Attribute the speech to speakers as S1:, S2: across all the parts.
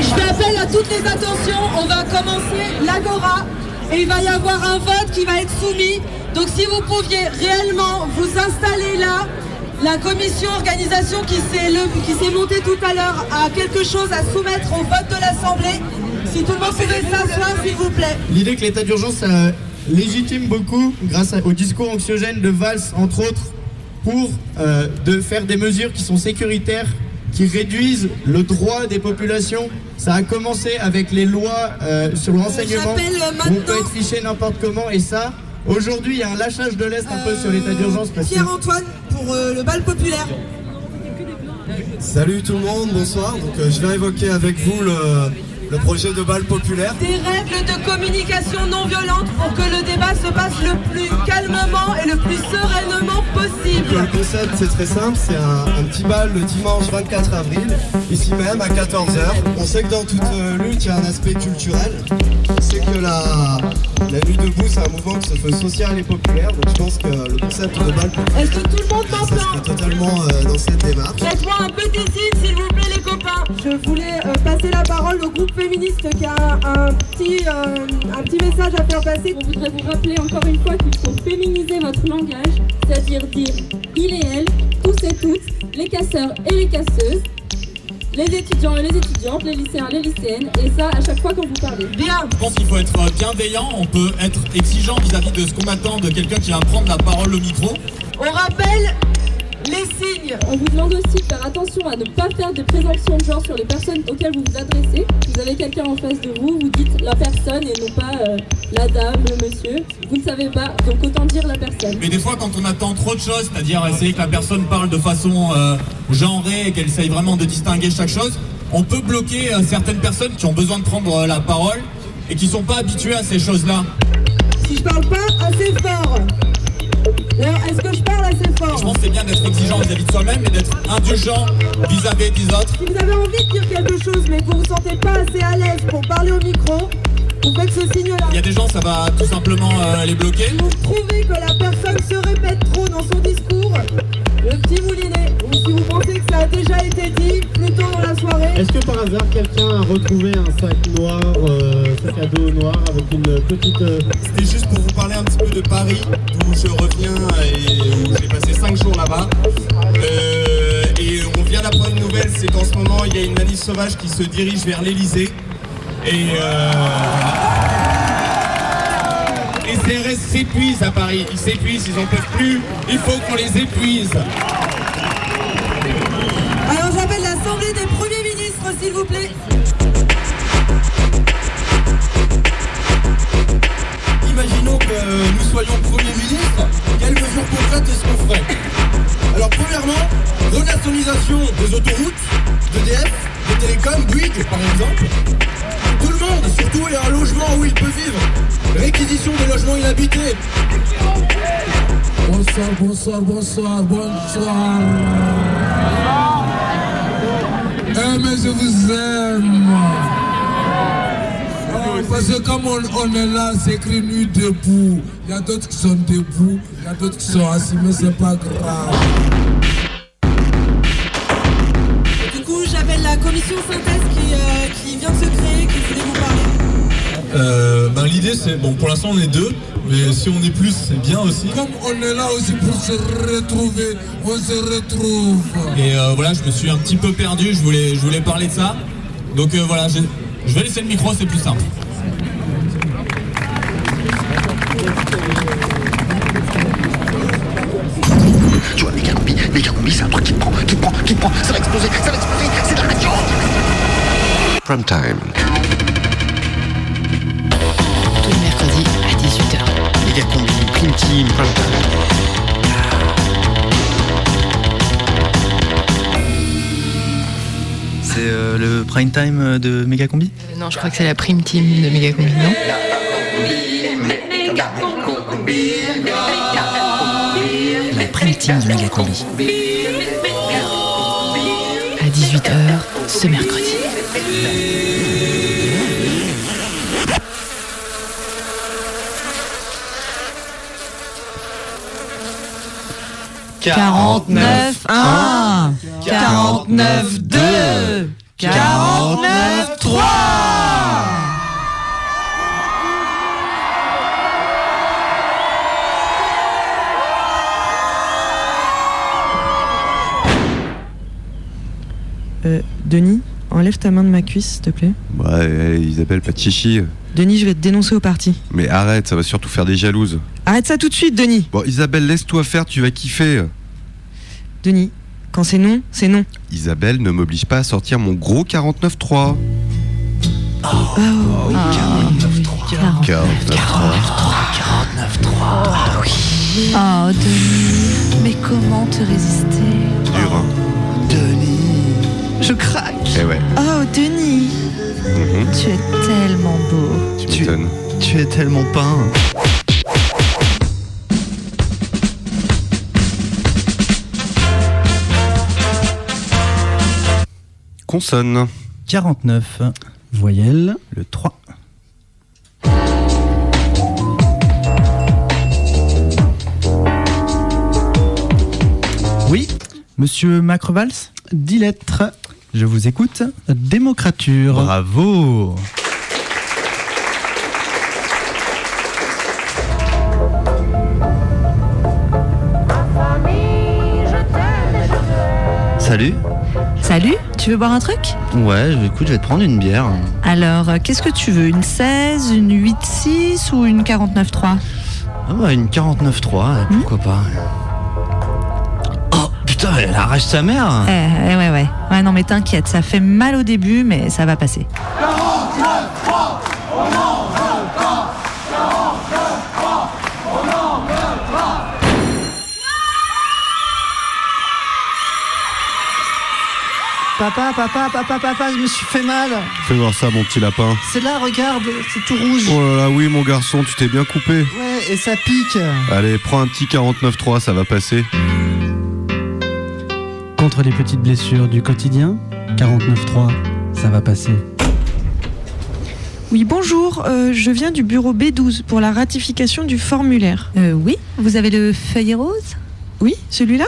S1: Je fais appel à toutes les attentions. On va commencer l'agora et il va y avoir un vote qui va être soumis. Donc si vous pouviez réellement vous installer là, la commission organisation qui s'est montée tout à l'heure a quelque chose à soumettre au vote de l'Assemblée. Si tout le monde pouvait s'asseoir, s'il vous plaît.
S2: L'idée que l'état d'urgence légitime beaucoup, grâce au discours anxiogène de Valls, entre autres, pour euh, de faire des mesures qui sont sécuritaires, qui réduisent le droit des populations. Ça a commencé avec les lois euh, sur le renseignement,
S1: J'appelle, euh,
S2: où on peut être fiché n'importe comment, et ça, aujourd'hui, il y a un lâchage de l'Est un peu sur l'état d'urgence. parce que-
S1: Pierre-Antoine pour euh, le bal populaire.
S3: Salut tout le monde, bonsoir. Donc euh, je vais évoquer avec vous le, le projet de balle populaire.
S1: Des règles de communication non violente pour que le débat se passe le plus calmement et le plus sereinement possible.
S3: le concept c'est très simple, c'est un, un petit bal le dimanche 24 avril, ici même à 14h. On sait que dans toute euh, lutte il y a un aspect culturel. On sait que la, la nuit debout c'est un mouvement qui se fait social et populaire. Donc je pense que le concept de balle
S1: Est-ce que tout le monde
S3: ça
S1: m'entend
S3: totalement euh, dans cette démarche.
S1: Faites-moi un petit signe, s'il vous plaît, les copains. Je voulais euh, passer la parole au groupe féministe qui a un, un petit, euh, un petit message à faire passer.
S4: On voudrait vous rappeler encore une fois qu'il faut féminiser votre langage, c'est-à-dire dire il et elle, tous et toutes, les casseurs et les casseuses, les étudiants et les étudiantes, les lycéens et les lycéennes, et ça à chaque fois quand vous parlez.
S1: Bien.
S5: Je pense qu'il faut être bienveillant, on peut être exigeant vis-à-vis de ce qu'on attend de quelqu'un qui va prendre la parole au micro.
S1: On rappelle les signes.
S4: On vous demande aussi de faire attention à ne pas faire de présomption de genre sur les personnes auxquelles vous vous adressez. Si vous avez quelqu'un en face de vous, vous dites la personne et non pas euh, la dame, le monsieur. Vous ne savez pas, donc autant dire la personne.
S5: Mais des fois, quand on attend trop de choses, c'est-à-dire essayer que la personne parle de façon euh, genrée et qu'elle essaye vraiment de distinguer chaque chose, on peut bloquer euh, certaines personnes qui ont besoin de prendre euh, la parole et qui sont pas habituées à ces choses-là.
S1: Si je parle pas assez fort. Alors, est-ce que je parle assez
S5: Je
S1: fort
S5: pense que c'est bien d'être exigeant vis-à-vis de soi-même et d'être indulgent vis-à-vis des autres.
S1: Si vous avez envie de dire quelque chose, mais que vous vous sentez pas assez à l'aise pour parler au micro, vous faites ce signe-là.
S5: Il y a des gens, ça va tout simplement euh, les bloquer.
S1: Vous trouvez que la personne se répète trop dans son discours, le petit moulinet, ou si vous pensez que ça a déjà été dit plus tôt dans la soirée,
S2: Est-ce que par hasard quelqu'un a retrouvé un sac noir, euh, sac à dos noir avec une petite... euh,
S6: C'était juste pour vous parler un petit peu de Paris, d'où je reviens et où j'ai passé 5 jours là-bas. Euh, et on vient d'apprendre une nouvelle, c'est qu'en ce moment il y a une manif sauvage qui se dirige vers l'Elysée. Et, euh, CRS s'épuisent à Paris, ils s'épuisent, ils en peuvent plus, il faut qu'on les épuise.
S1: alors j'appelle l'Assemblée des premiers ministres, s'il vous plaît.
S6: Imaginons que nous soyons Premier ministre, quelles mesures concrètes est-ce qu'on ferait? Alors premièrement, renationalisation des autoroutes, d'EDF, des télécoms, Bouygues par exemple. Tout le monde, surtout ait un logement où il peut vivre. Réquisition des logements inhabités.
S7: Bonsoir, bonsoir, bonsoir, bonsoir. Eh, mais je vous aime. Oh, Parce que comme on, est là, c'est écrit nuit debout. Il y a d'autres qui sont debout, il y a d'autres qui sont assis, mais c'est pas grave.
S1: Commission synthèse qui, euh, qui vient de se créer, qui voulait vous parler.
S8: Euh, ben, L'idée c'est, bon pour l'instant on est deux, mais si on est plus c'est bien aussi.
S7: Comme on est là aussi pour se retrouver, on se retrouve.
S5: Et euh, voilà, je me suis un petit peu perdu, je voulais, je voulais parler de ça. Donc euh, voilà, je, je vais laisser le micro, c'est plus simple.
S9: Tu vois, méga combi, méga combi, c'est un truc qui prend, qui prend, qui prend, ça va exploser, ça va exploser,
S10: Prime time.
S11: Tous les mercredis à 18h.
S9: Méga combi, prime team,
S10: Prime time.
S12: C'est euh, le prime time de Megacombi?
S11: Euh, non, je crois que c'est la prime team de Megacombi, non? La prime team de Megacombi. À 18h ce mercredi.
S12: Quarante-neuf, un.
S11: Quarante
S13: 49 2 49 3
S14: Euh, Denis, enlève ta main de ma cuisse, s'il te plaît.
S15: Ouais, Isabelle, pas de chichi.
S14: Denis, je vais te dénoncer au parti.
S15: Mais arrête, ça va surtout faire des jalouses.
S14: Arrête ça tout de suite, Denis.
S15: Bon, Isabelle, laisse-toi faire, tu vas kiffer.
S14: Denis, quand c'est non, c'est non.
S15: Isabelle ne m'oblige pas à sortir mon gros 49.3.
S14: Oh,
S15: oui, 49.3.
S16: Oh, Denis, mais comment te résister?
S15: Dur, hein
S16: Je craque.
S15: Eh ouais.
S16: Oh, Denis,
S15: Mhm.
S16: tu es tellement beau.
S15: Tu m'étonnes.
S17: Tu es tellement peint.
S15: Consonne.
S18: 49. Voyelle, le 3. Oui, monsieur Macrevals 10 lettres. Je vous écoute. Démocrature. Bravo.
S17: Salut.
S16: Salut, tu veux boire un truc?
S17: Ouais, écoute, je vais te prendre une bière.
S16: Alors, euh, qu'est-ce que tu veux? Une 16, une 8-6 ou une 49-3
S17: Ah ouais, une 49.3, pourquoi pas. Oh putain, elle arrache sa mère
S16: eh, eh, ouais, ouais. Ouais, non, mais t'inquiète, ça fait mal au début, mais ça va passer.
S19: Papa, papa, papa, papa, je me suis fait mal.
S15: Fais voir ça, mon petit lapin.
S19: C'est là, regarde, c'est tout rouge.
S15: Oh là là, oui, mon garçon, tu t'es bien coupé.
S19: Ouais, et ça pique.
S15: Allez, prends un petit 49.3, ça va passer.
S18: Contre les petites blessures du quotidien, 49.3, ça va passer.
S14: Oui, bonjour, euh, je viens du bureau B12 pour la ratification du formulaire.
S16: Euh, oui, vous avez le feuillet rose?
S14: Oui, celui-là?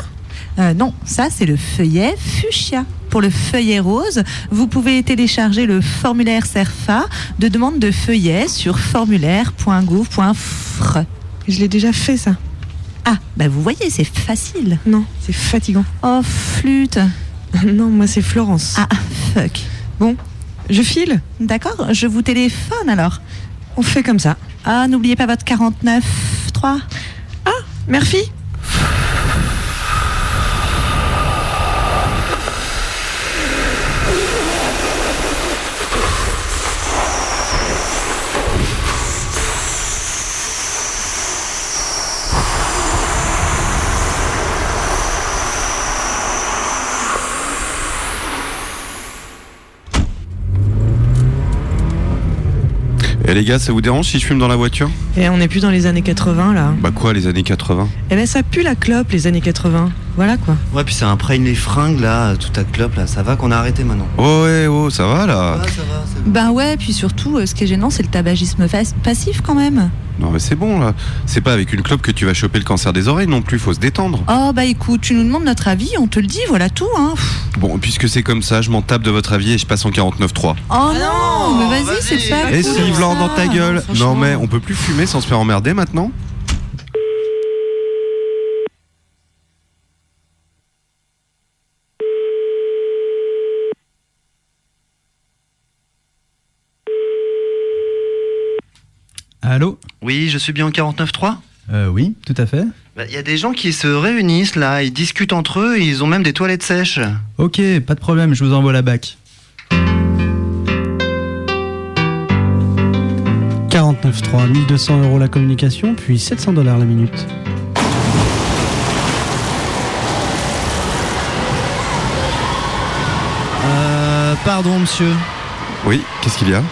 S16: Euh, Non, ça c'est le feuillet fuchsia. Pour le feuillet rose, vous pouvez télécharger le formulaire CERFA de demande de feuillet sur formulaire.gouv.fr.
S14: Je l'ai déjà fait ça.
S16: Ah, bah vous voyez, c'est facile.
S14: Non, c'est fatigant.
S16: Oh, flûte.
S14: non, moi c'est Florence.
S16: Ah, fuck.
S14: Bon, je file
S16: D'accord, je vous téléphone alors.
S14: On fait comme ça.
S16: Ah, n'oubliez pas votre 49 3.
S14: Ah, Murphy
S15: Et les gars, ça vous dérange si je fume dans la voiture?
S14: Et on n'est plus dans les années 80 là.
S15: Bah quoi, les années 80
S14: Eh ben ça pue la clope les années 80. Voilà quoi.
S17: Ouais, puis ça imprègne les fringues là, toute ta clope là. Ça va qu'on a arrêté maintenant?
S15: Oh ouais, oh, ça va là
S16: Ben ouais, puis surtout, euh, ce qui est gênant, c'est le tabagisme passif quand même.
S15: Non mais c'est bon là. C'est pas avec une clope que tu vas choper le cancer des oreilles non plus, faut se détendre.
S16: Oh bah écoute, tu nous demandes notre avis, on te le dit, voilà tout. Hein.
S15: Bon, puisque c'est comme ça, je m'en tape de votre avis et je passe en 49.3.
S16: Oh non, mais vas-y, c'est pas
S15: Et
S16: cool,
S15: si Vlan dans ta gueule Non
S16: franchement.
S15: mais on peut plus fumer sans se faire emmerder maintenant?
S18: Allô
S17: Oui, je suis bien en 49.3
S18: euh, Oui, tout à fait.
S17: Bah, Il y a des gens qui se réunissent là, ils discutent entre eux, et ils ont même des toilettes sèches.
S18: Ok, pas de problème, je vous envoie la bac. 49.3, 1200 euros la communication, puis 700 dollars la minute.
S17: Euh, pardon monsieur.
S15: Oui, qu'est-ce qu'il y a?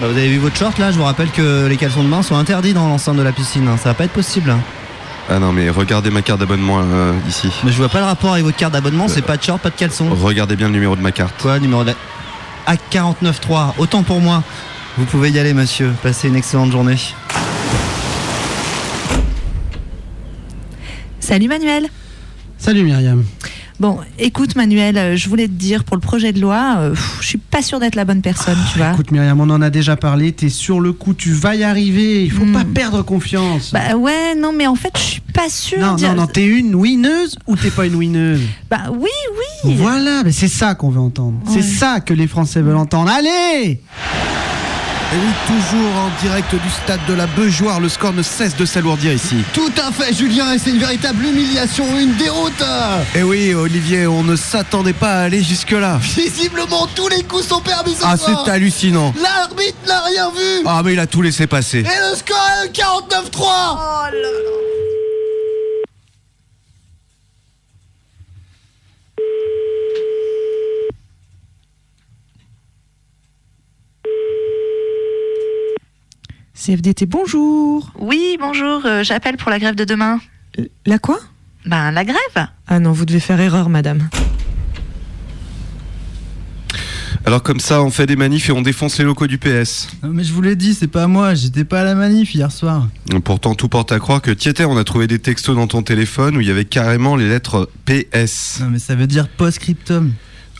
S17: Bah, vous avez vu votre short là Je vous rappelle que les caleçons de bain sont interdits dans l'enceinte de la piscine. hein. Ça va pas être possible.
S15: Ah non mais regardez ma carte d'abonnement euh, ici.
S17: Mais je vois pas le rapport avec votre carte d'abonnement, c'est pas de short, pas de caleçon.
S15: Regardez bien le numéro de ma carte.
S17: Quoi, numéro de... Ah, 49.3, autant pour moi. Vous pouvez y aller monsieur, passez une excellente journée.
S16: Salut Manuel.
S18: Salut Myriam.
S16: Bon, écoute Manuel, euh, je voulais te dire pour le projet de loi, euh, je suis pas sûre d'être la bonne personne, tu vois.
S20: Écoute Myriam, on en a déjà parlé, t'es sur le coup, tu vas y arriver, il faut pas perdre confiance.
S16: Bah ouais, non mais en fait je suis pas sûre.
S20: non,
S16: dire-
S20: non, non, t'es une winneuse ou t'es pas une winneuse?
S16: Bah oui, oui.
S20: Voilà, mais c'est ça qu'on veut entendre. C'est ça que les Français veulent entendre. Allez
S21: Et oui, toujours en direct du stade de la Beaujoire, le score ne cesse de s'alourdir ici.
S22: Tout à fait, Julien, et c'est une véritable humiliation, une déroute.
S21: Et oui, Olivier, on ne s'attendait pas à aller jusque-là.
S22: Visiblement, tous les coups sont permis ce
S21: Ah, c'est hallucinant.
S22: L'arbitre n'a rien vu.
S21: Ah, mais il a tout laissé passer.
S22: Et le score est 49-3.
S14: CFDT, bonjour.
S16: Oui, bonjour, euh, j'appelle pour la grève de demain.
S14: La quoi?
S16: Ben la grève
S14: Ah non, vous devez faire erreur, madame.
S15: Alors comme ça, on fait des manifs et on défonce les locaux du PS.
S20: Non, mais je vous l'ai dit, c'est pas moi, j'étais pas à la manif hier soir.
S15: Pourtant, tout porte à croire que Tieter, on a trouvé des textos dans ton téléphone où il y avait carrément les lettres PS.
S20: Non, mais ça veut dire post-scriptum.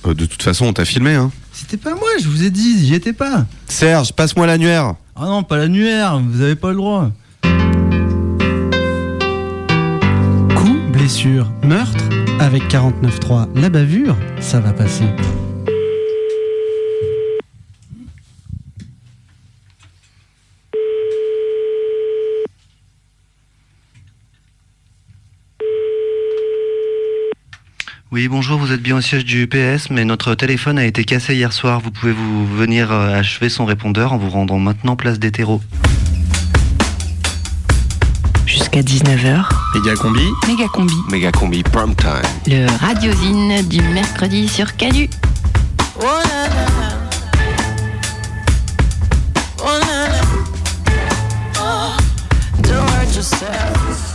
S15: Euh, de toute façon, on t'a filmé, hein.
S20: C'était pas moi, je vous ai dit, j'y étais pas.
S15: Serge, passe-moi l'annuaire.
S20: Ah non, pas l'annuaire, vous avez pas le droit. Coup, blessure, meurtre, avec 49.3, la bavure, ça va passer.
S17: Oui, bonjour, vous êtes bien au siège du PS, mais notre téléphone a été cassé hier soir. Vous pouvez vous venir euh, achever son répondeur en vous rendant maintenant place des terreaux.
S23: Jusqu'à 19h,
S15: Méga combi.
S23: méga combi.
S15: Méga combi prime time.
S23: Le radiosine du mercredi sur Canu.
S24: Oh. Oh. Oh, don't hurt yourself.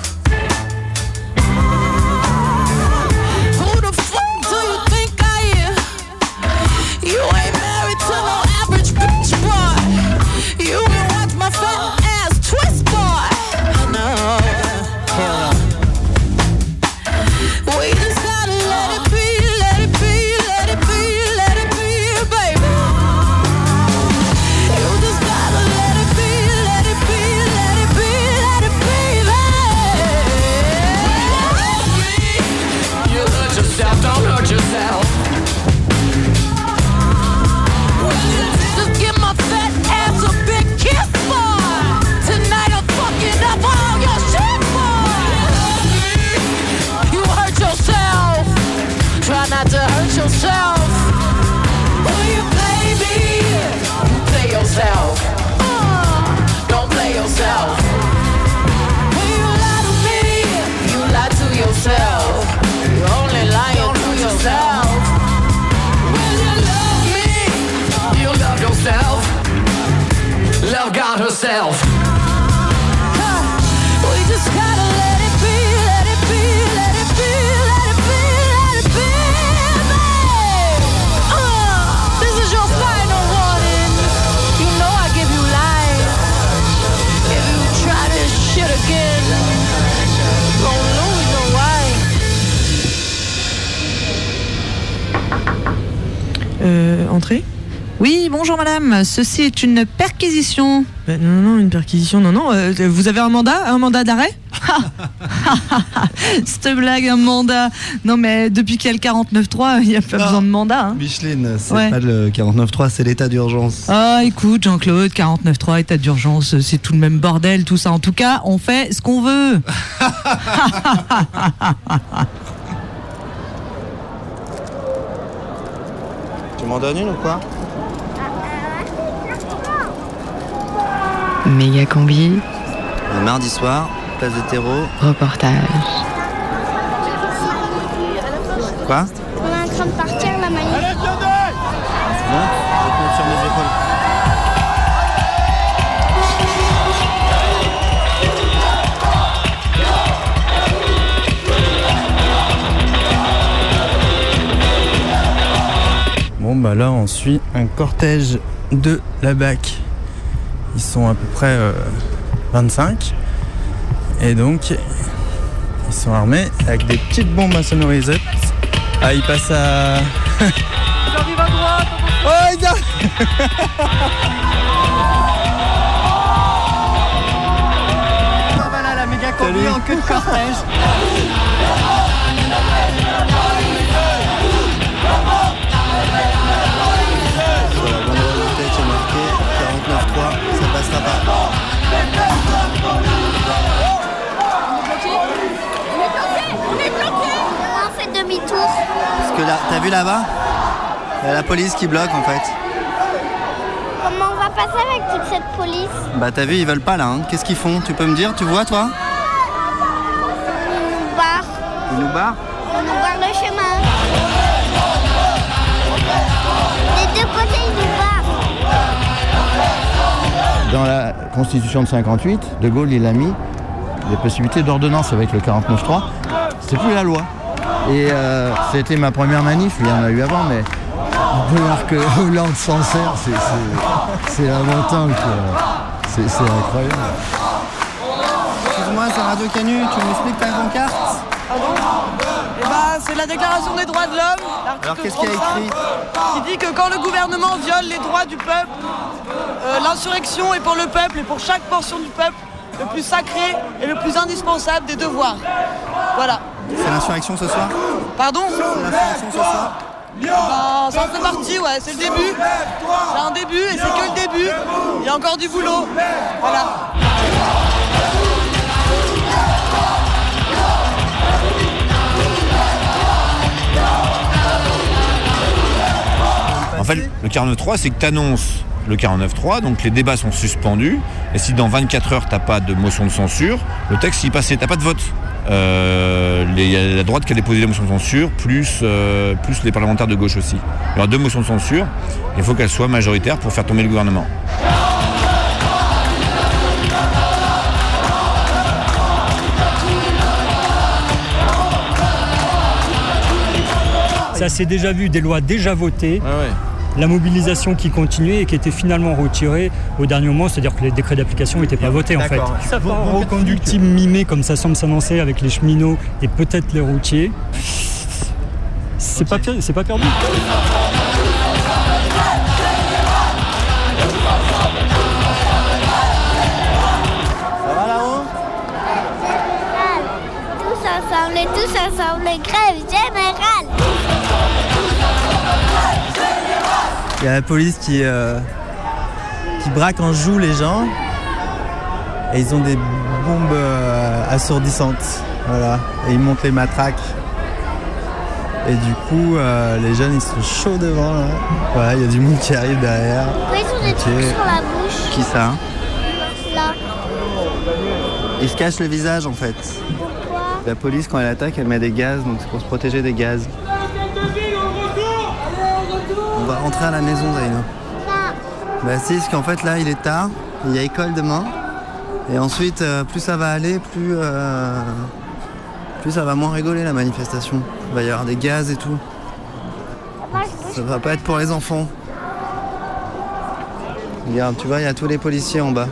S14: Entrée
S16: Oui, bonjour madame, ceci est une perquisition.
S14: Ben non, non, une perquisition, non, non. euh, vous avez un mandat Un mandat d'arrêt
S16: Cette blague, un mandat. Non mais depuis qu'il y a le 49.3, il n'y a pas besoin de mandat. hein.
S17: Micheline, c'est
S16: Ouais.
S17: pas le 49.3, c'est l'état d'urgence.
S16: Ah écoute Jean-Claude, 49.3, état d'urgence, c'est tout le même bordel, tout ça. En tout cas, on fait ce qu'on veut.
S17: Tu m'en donnes une ou quoi
S23: Méga combi,
S17: Un mardi soir, place des terreaux.
S23: reportage.
S17: Quoi
S25: On est en train de partir
S17: Bon
S20: bah là on suit un cortège de la BAC. Ils sont à peu près euh, 25. Et donc ils sont armés avec des petites bombes à sonorisette
S26: Ah, il passe à.
S27: J'arrive à droite.
S26: Oh, il a...
S27: Voilà la méga combi en queue de cortège.
S12: Parce que là, t'as vu là-bas? Il y a la police qui bloque en fait.
S25: Comment on va passer avec toute cette police?
S12: Bah t'as vu, ils veulent pas là. hein. Qu'est-ce qu'ils font? Tu peux me dire? Tu vois toi?
S25: Ils nous barrent.
S12: Ils nous barrent?
S25: Ils nous barrent le chemin. Des deux côtés, ils nous barrent.
S13: Dans la Constitution de 58, De Gaulle il a mis des possibilités d'ordonnance avec le 49.3. C'est plus la loi. Et euh, c'était ma première manif, il y en a eu avant, mais de voir que Hollande s'en sert, c'est- c'est- c'est incroyable.
S12: Excuse-moi, c'est Radio Canu, tu m'expliques ta pancarte
S27: Eh ben, c'est la déclaration des droits de l'homme, l'article
S12: Alors, qu'est-ce qu'il y a
S27: 35,
S12: écrit
S27: qui dit que quand le gouvernement viole les droits du peuple, euh, l'insurrection est pour le peuple et pour chaque portion du peuple le plus sacré et le plus indispensable des devoirs. Voilà.
S12: C'est l'insurrection ce soir
S27: Pardon
S12: C'est l'insurrection ce soir
S27: Ben, ça en fait partie, ouais, c'est le début. C'est un début et c'est que le début. Il y a encore du boulot. Voilà.
S28: En fait, le 49.3, c'est que tu annonces le 49.3, donc les débats sont suspendus. Et si dans 24 heures, t'as pas de motion de censure, le texte, il passait, t'as pas de vote. Euh, les- Il y a la droite qui a déposé la motion de censure, plus, euh, plus les parlementaires de gauche aussi. Il y aura deux motions de censure. Il faut qu'elles soient majoritaires pour faire tomber le gouvernement.
S29: Ça s'est déjà vu, des lois déjà votées. La mobilisation qui continuait et qui était finalement retirée au dernier moment, c'est-à-dire que les décrets d'application n'étaient pas votés en fait. Ça part en reconductible mimé comme ça semble s'annoncer avec les cheminots et peut-être les routiers. C'est pas, pas perdu.
S12: Ça va là-haut?
S25: Tous ensemble tous ensemble, grève
S26: Il y a la police qui, euh, qui braque en joue les gens. Et ils ont des bombes euh, assourdissantes. Voilà. Et ils montent les matraques. Et du coup, euh, les jeunes, ils sont chauds devant. Là. Voilà, il y a du monde qui arrive derrière.
S25: Pourquoi ils ont des trucs sur la bouche
S12: Qui ça
S25: Là.
S12: Ils se cachent le visage en fait. La police, quand elle attaque, elle met des gaz, donc c'est pour se protéger des gaz. Rentrer à la maison, Zaino. Bah si, parce qu'en fait là, il est tard, il y a école demain. Et ensuite, euh, plus ça va aller, plus, euh, plus ça va moins rigoler la manifestation. Il va y avoir des gaz et tout. Ça va pas être pour les enfants. Regarde, tu vois, il y a tous les policiers en bas.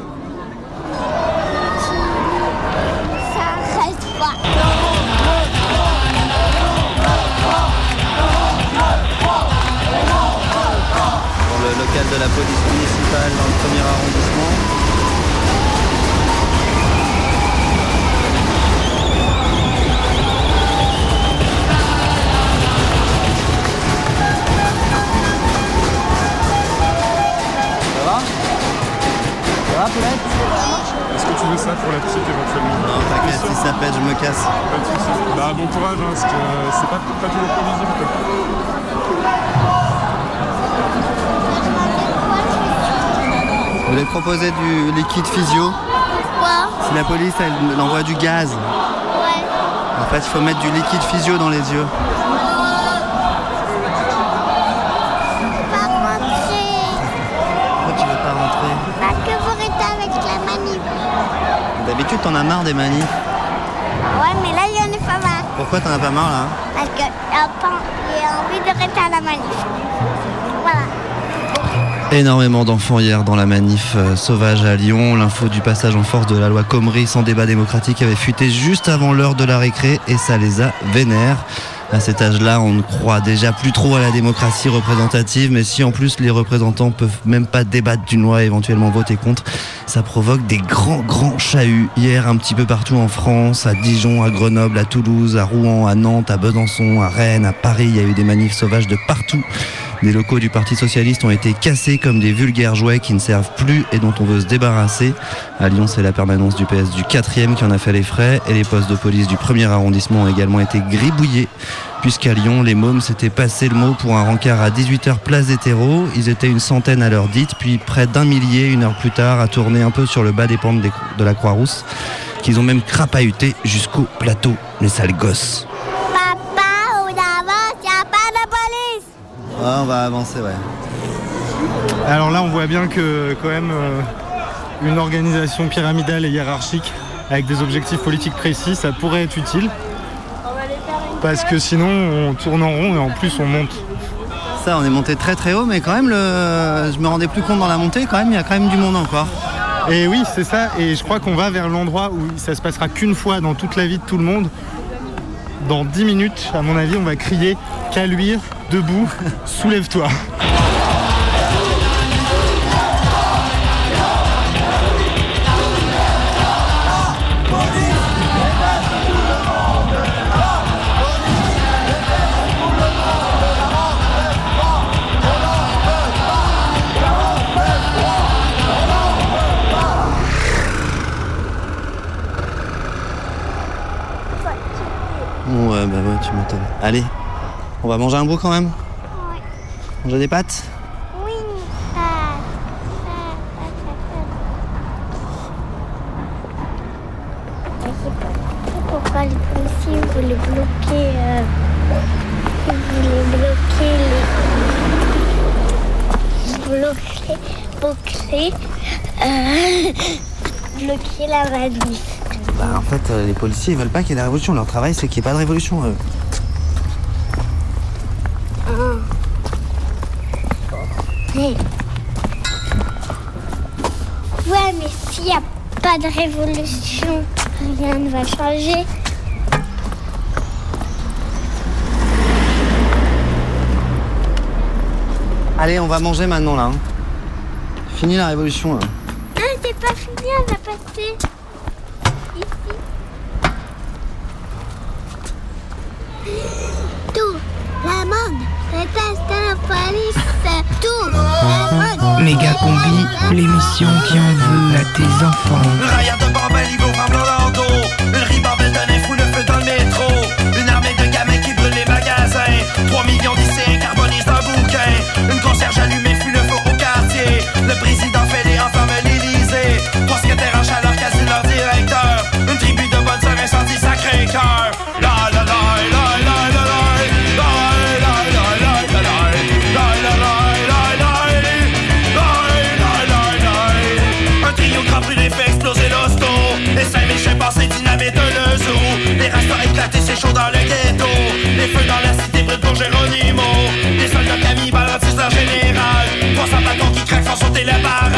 S30: Pour la petite éventuellement
S12: Non, t'inquiète, si ça pète, je me casse.
S30: Pas de soucis. Bah bon courage, hein, parce que c'est pas, pas toujours prévisible. quoi.
S12: Je voulais proposer du liquide physio.
S25: Pourquoi
S12: Si la police elle, elle envoie du gaz,
S25: Ouais.
S12: en fait il faut mettre du liquide physio dans les yeux. D'habitude t'en as marre des manifs.
S25: Ouais, mais là, il y en a pas marre.
S12: Pourquoi t'en as pas marre là
S25: Parce que euh, j'ai envie de rester à la manif. Voilà.
S12: Énormément d'enfants hier dans la manif euh, sauvage à Lyon. L'info du passage en force de la loi Comrie sans débat démocratique avait fuité juste avant l'heure de la récré et ça les a vénères.
S17: À cet âge-là, on ne croit déjà plus trop à la démocratie représentative, mais si en plus les représentants peuvent même pas débattre d'une loi et éventuellement voter contre, ça provoque des grands, grands chahuts. Hier, un petit peu partout en France, à Dijon, à Grenoble, à Toulouse, à Rouen, à Nantes, à Besançon, à Rennes, à Paris, il y a eu des manifs sauvages de partout. Des locaux du Parti Socialiste ont été cassés comme des vulgaires jouets qui ne servent plus et dont on veut se débarrasser. À Lyon, c'est la permanence du PS du 4e qui en a fait les frais et les postes de police du 1er arrondissement ont également été gribouillés. Puisqu'à Lyon, les mômes s'étaient passé le mot pour un rencard à 18h place des terreaux. Ils étaient une centaine à l'heure dite, puis près d'un millier une heure plus tard à tourner un peu sur le bas des pentes de la Croix-Rousse, qu'ils ont même crapahuté jusqu'au plateau, les sales gosses.
S25: On
S17: va avancer, ouais.
S31: Alors là, on voit bien que quand même euh, une organisation pyramidale et hiérarchique avec des objectifs politiques précis, ça pourrait être utile. Parce que sinon, on tourne en rond et en plus, on monte.
S17: Ça, on est monté très très haut, mais quand même, le... je me rendais plus compte dans la montée, quand même, il y a quand même du monde encore.
S31: Et oui, c'est ça. Et je crois qu'on va vers l'endroit où ça se passera qu'une fois dans toute la vie de tout le monde. Dans 10 minutes, à mon avis, on va crier Caluire, debout, soulève-toi.
S17: Ouais, bah ouais, tu m'étonnes. Allez, on va manger un bout quand même Manger des pâtes
S25: Oui, pourquoi les policiers voulaient bloquer, euh, ils voulaient bloquer les, bloquer, bloquer, euh, bloquer la manif.
S17: Bah en fait, euh, les policiers ils veulent pas qu'il y ait de révolution. Leur travail c'est qu'il n'y ait pas de révolution. eux.
S25: Hey. Ouais, mais s'il n'y a pas de révolution, rien ne va changer.
S17: Allez, on va manger maintenant là. hein. Fini la révolution là.
S25: Ah, c'est pas fini, on va passer.
S32: Méga Combi, l'émission qui en veut à tes enfants.
S17: 来吧。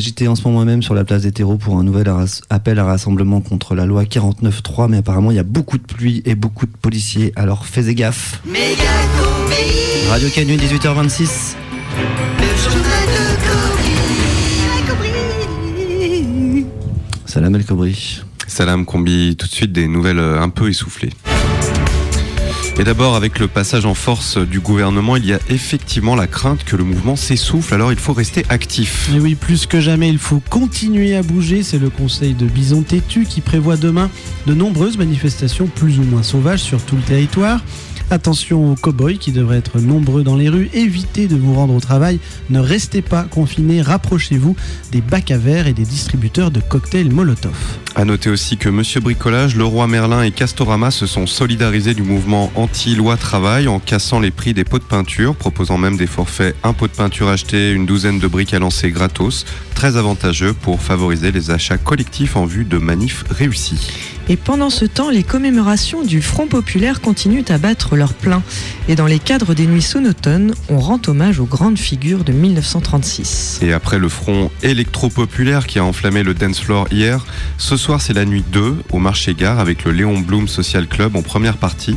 S17: A d'autres petits agités en ce moment même sur la place des terreaux pour un nouvel appel à rassemblement contre la loi 49.3, mais apparemment il y a beaucoup de pluie et beaucoup de policiers, alors faites gaffe. Radio Canu, 18h26. Salam El Kobri.
S15: Salam Combi, tout de suite des nouvelles euh, un peu essoufflées. Et d'abord, avec le passage en force du gouvernement, il y a effectivement la crainte que le mouvement s'essouffle, alors il faut rester actif.
S18: Et oui, plus que jamais, il faut continuer à bouger. C'est le conseil de Bison Têtu qui prévoit demain de nombreuses manifestations plus ou moins sauvages sur tout le territoire. Attention aux cow-boys qui devraient être nombreux dans les rues. Évitez de vous rendre au travail. Ne restez pas confinés. Rapprochez-vous des bacs à verre et des distributeurs de cocktails Molotov.
S15: À noter aussi que Monsieur Bricolage, Leroy Merlin et Castorama se sont solidarisés du mouvement anti-loi travail en cassant les prix des pots de peinture, proposant même des forfaits un pot de peinture acheté, une douzaine de briques à lancer gratos, très avantageux pour favoriser les achats collectifs en vue de manifs réussis.
S14: Et pendant ce temps, les commémorations du Front populaire continuent à battre leur plein. Et dans les cadres des nuits sonotones, on rend hommage aux grandes figures de 1936.
S15: Et après le front électro-populaire qui a enflammé le dance floor hier, ce soir c'est la nuit 2 au marché gare avec le Léon Blum Social Club en première partie.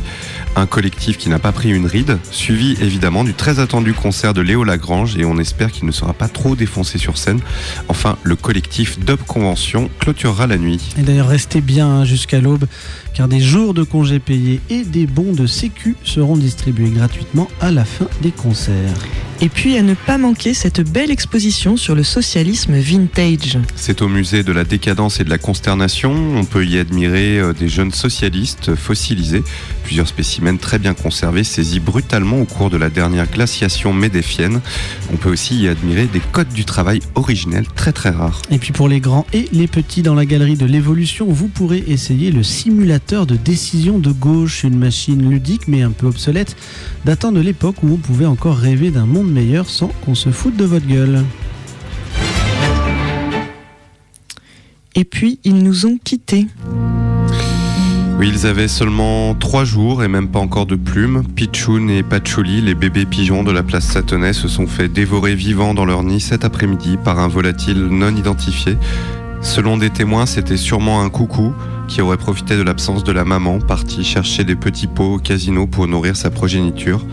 S15: Un collectif qui n'a pas pris une ride, suivi évidemment du très attendu concert de Léo Lagrange et on espère qu'il ne sera pas trop défoncé sur scène. Enfin, le collectif Dub Convention clôturera la nuit.
S18: Et d'ailleurs, restez bien hein, jusqu'à l'aube, car des jours de congés payés et des bons de sécu seront distribués gratuitement à la fin des concerts.
S14: Et puis à ne pas manquer cette belle exposition sur le socialisme vintage.
S15: C'est au musée de la décadence et de la consternation. On peut y admirer euh, des jeunes socialistes fossilisés, plusieurs spécimens très bien conservés, saisis brutalement au cours de la dernière glaciation médéfienne. On peut aussi y admirer des codes du travail originels très très rares.
S18: Et puis pour les grands et les petits dans la galerie de l'évolution, vous pourrez essayer le simulateur de décision de gauche, une machine ludique mais un peu obsolète, datant de l'époque où on pouvait encore rêver d'un monde meilleur sans qu'on se foute de votre gueule.
S14: Et puis ils nous ont quittés.
S15: Oui, ils avaient seulement trois jours et même pas encore de plumes. Pichoun et Patchouli, les bébés pigeons de la place Satonnet, se sont fait dévorer vivants dans leur nid cet après-midi par un volatile non identifié. Selon des témoins, c'était sûrement un coucou qui aurait profité de l'absence de la maman, parti chercher des petits pots au casino pour nourrir sa progéniture.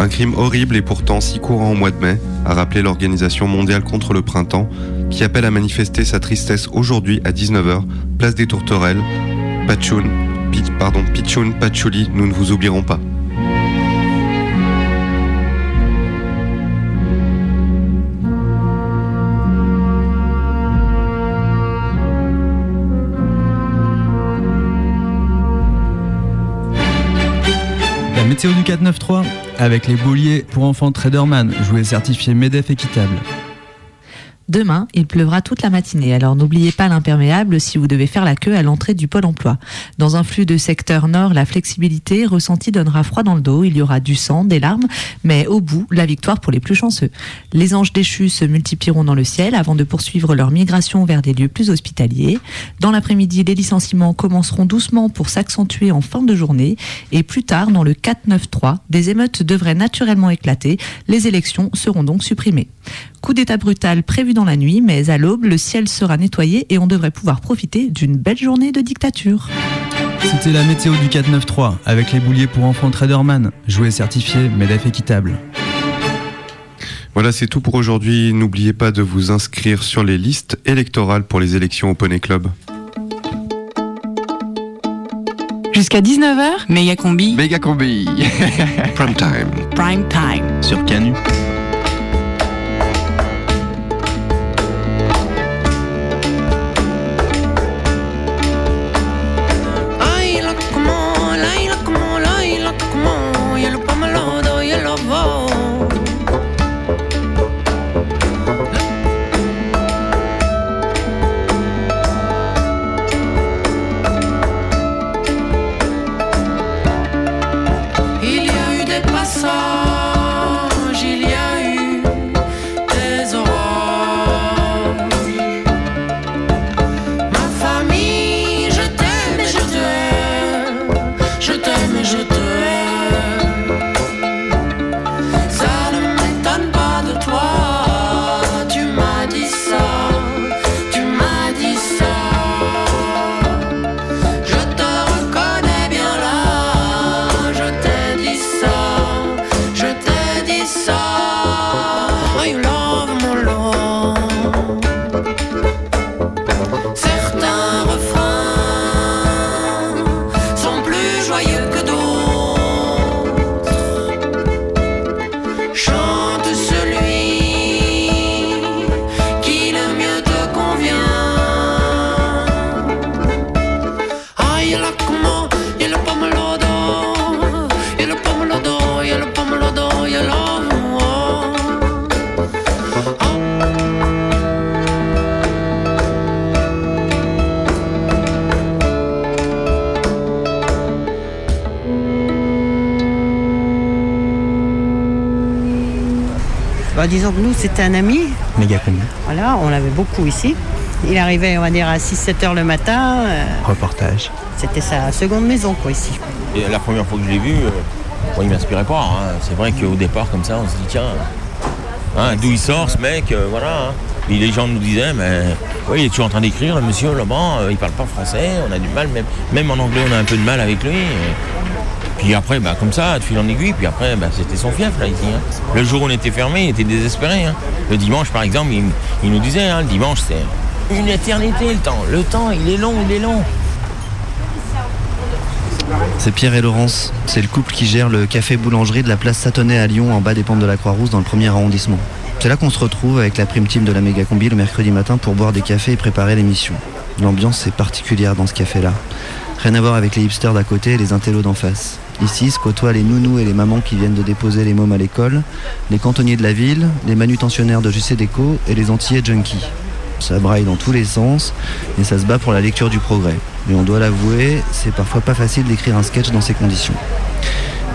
S15: Un crime horrible et pourtant si courant au mois de mai, a rappelé l'Organisation mondiale contre le printemps, qui appelle à manifester sa tristesse aujourd'hui à 19h, place des Tourterelles. Pachoun, Pi- pardon, Pichoun, Patchouli, nous ne vous oublierons pas.
S20: La météo du 493 avec les bouliers pour enfants Traderman, jouet certifié MEDEF équitable.
S16: Demain, il pleuvra toute la matinée, alors n'oubliez pas l'imperméable si vous devez faire la queue à l'entrée du pôle emploi. Dans un flux de secteur nord, la flexibilité ressentie donnera froid dans le dos, il y aura du sang, des larmes, mais au bout, la victoire pour les plus chanceux. Les anges déchus se multiplieront dans le ciel avant de poursuivre leur migration vers des lieux plus hospitaliers. Dans l'après-midi, les licenciements commenceront doucement pour s'accentuer en fin de journée, et plus tard, dans le 4-9-3, des émeutes devraient naturellement éclater, les élections seront donc supprimées. Coup d'état brutal prévu dans la nuit, mais à l'aube, le ciel sera nettoyé et on devrait pouvoir profiter d'une belle journée de dictature.
S20: C'était la météo du 493 avec les bouliers pour enfants Traderman, jouet certifié MEDEF équitable.
S15: Voilà, c'est tout pour aujourd'hui. N'oubliez pas de vous inscrire sur les listes électorales pour les élections au Poney Club.
S11: Jusqu'à 19h, méga combi.
S10: Méga combi. Prime time.
S11: Prime time.
S20: Sur Canu.
S33: C'était un ami.
S17: Méga combi.
S33: Voilà, on l'avait beaucoup ici. Il arrivait, on va dire, à 6-7 heures le matin. euh,
S17: Reportage.
S33: c'était sa seconde maison, quoi, ici.
S34: Et la première fois que je l'ai vu, euh, bon, il m'inspirait pas. hein. C'est vrai qu'au départ, comme ça, on se dit, tiens, hein, d'où il sort ce mec, euh, voilà. hein. Et les gens nous disaient, mais oui, il est toujours en train d'écrire, le monsieur là-bas, euh, il parle pas français, on a du mal, même, même en anglais, on a un peu de mal avec lui. Et puis après, bah, comme ça, de fil en aiguille, puis après, bah, c'était son fief, là, ici. hein. Le jour où on était fermé, il était désespéré. hein. Le dimanche, par exemple, il, nous disait, hein, le dimanche, c'est une éternité, le temps. Le temps, il est long, il est long.
S17: C'est Pierre et Laurence. C'est le couple qui gère le café boulangerie de la place Satonnet à Lyon, en bas des pentes de la Croix-Rousse, dans le premier arrondissement. C'est là qu'on se retrouve avec la prime team de la méga combi le mercredi matin pour boire des cafés et préparer l'émission. L'ambiance est particulière dans ce café-là. Rien à voir avec les hipsters d'à côté et les intellos d'en face. Ici se côtoient les nounous et les mamans qui viennent de déposer les mômes à l'école, les cantonniers de la ville, les manutentionnaires de JC Déco et les antillais junkies. Ça braille dans tous les sens et ça se bat pour la lecture du progrès. Mais on doit l'avouer, c'est parfois pas facile d'écrire un sketch dans ces conditions.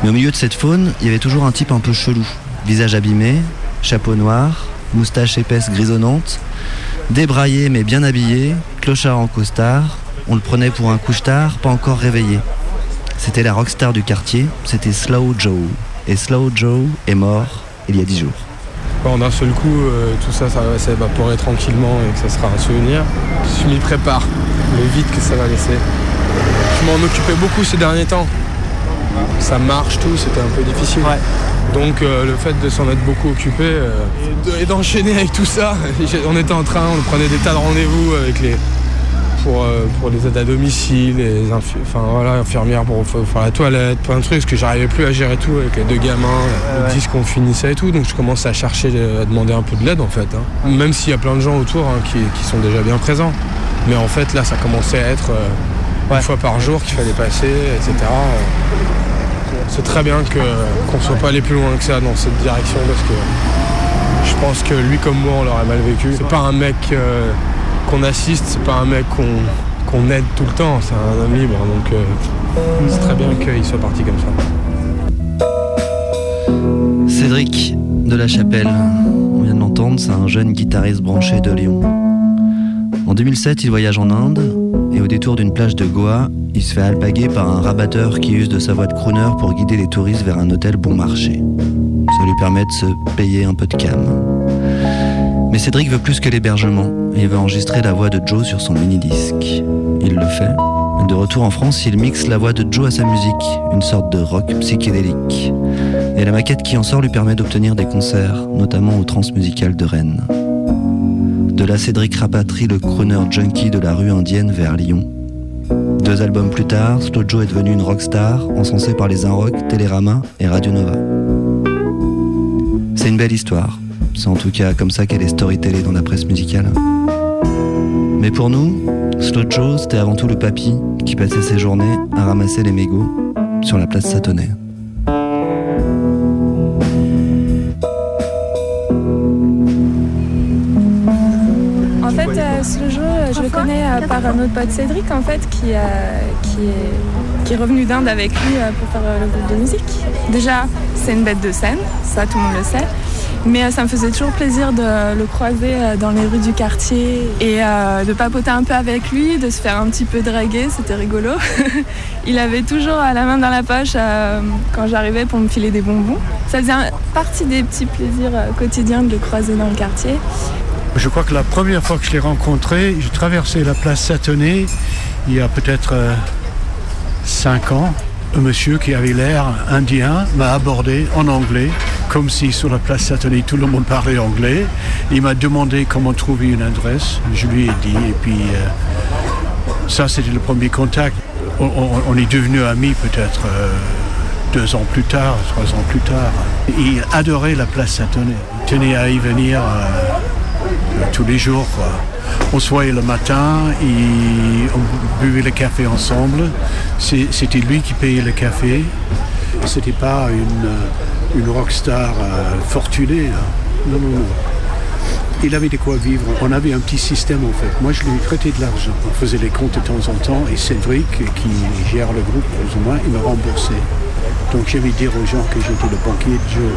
S17: Mais au milieu de cette faune, il y avait toujours un type un peu chelou. Visage abîmé, chapeau noir, moustache épaisse grisonnante, débraillé mais bien habillé, clochard en costard. On le prenait pour un couche-tard, pas encore réveillé. C'était la rockstar du quartier, c'était Slow Joe. Et Slow Joe est mort il y a dix jours.
S30: Bon, d'un seul coup, euh, tout ça, ça va s'évaporer tranquillement et que ça sera un souvenir. Je m'y prépare, le vide que ça va laisser. Je m'en occupais beaucoup ces derniers temps. Ça marche tout, c'était un peu difficile. Donc euh, le fait de s'en être beaucoup occupé euh, et d'enchaîner avec tout ça, on était en train, on prenait des tas de rendez-vous avec les pour, euh, pour les aides à domicile, les infi- enfin, voilà, infirmières pour fa- faire la toilette, plein de trucs, parce que j'arrivais plus à gérer tout avec les deux gamins, le disque qu'on finissait et tout, donc je commençais à chercher, euh, à demander un peu de l'aide en fait. hein. Même s'il y a plein de gens autour hein, qui, qui sont déjà bien présents. Mais en fait là ça commençait à être euh, une fois par jour qu'il fallait passer, etc. C'est très bien qu'on soit pas allé plus loin que ça dans cette direction parce que je pense que lui comme moi on l'aurait mal vécu. C'est pas un mec euh, qu'on assiste, c'est pas un mec qu'on aide tout le temps, c'est un homme libre donc euh, c'est très bien qu'il soit parti comme ça.
S17: Cédric de la Chapelle, on vient de l'entendre, c'est un jeune guitariste branché de Lyon. En 2007, il voyage en Inde et au détour d'une plage de Goa, il se fait alpaguer par un rabatteur qui use de sa voix de crooner pour guider les touristes vers un hôtel bon marché. Ça lui permet de se payer un peu de cam. Mais Cédric veut plus que l'hébergement il veut enregistrer la voix de Joe sur son mini-disque. Il le fait. De retour en France, il mixe la voix de Joe à sa musique, une sorte de rock psychédélique. Et la maquette qui en sort lui permet d'obtenir des concerts, notamment au Transmusical de Rennes. De là, Cédric rapatrie le crooner junkie de la rue indienne vers Lyon. Deux albums plus tard, Slow est devenu une rockstar, encensée par les Inrock, Télérama et Radio Nova. C'est une belle histoire. C'est en tout cas comme ça qu'elle est storytellée dans la presse musicale. Mais pour nous, Slow Joe, c'était avant tout le papy qui passait ses journées à ramasser les mégots sur la place Satonnet.
S35: En fait, euh, ce jeu, je le connais euh, par un autre pote Cédric, en fait, qui, euh, qui, est, qui est revenu d'Inde avec lui euh, pour faire euh, le groupe de musique. Déjà, c'est une bête de scène, ça tout le monde le sait. Mais euh, ça me faisait toujours plaisir de le croiser euh, dans les rues du quartier et euh, de papoter un peu avec lui, de se faire un petit peu draguer, c'était rigolo. Il avait toujours la main dans la poche quand j'arrivais pour me filer des bonbons. Ça faisait partie des petits plaisirs quotidiens de le croiser dans le quartier.
S36: Je crois que la première fois que je l'ai rencontré, je traversais la place Satonnet il y a peut-être 5 ans. Un monsieur qui avait l'air indien m'a abordé en anglais, comme si sur la place Satonnet tout le monde parlait anglais. Il m'a demandé comment trouver une adresse. Je lui ai dit, et puis euh, ça c'était le premier contact. On, est devenus amis peut-être euh, deux ans plus tard, trois ans plus tard. Il adorait la place Satonnet. Il tenait à y venir. euh, tous les jours. On se voyait le matin on buvait le café ensemble. C'était lui qui payait le café. C'était pas une, une rockstar euh, fortunée. hein. Non, non, non. Il avait de quoi vivre. On avait un petit système en fait. Moi, je lui prêtais de l'argent. On faisait les comptes de temps en temps et Cédric, qui gère le groupe plus ou moins, il me remboursait. Donc j'aimais dire aux gens que j'étais le banquier de Joe.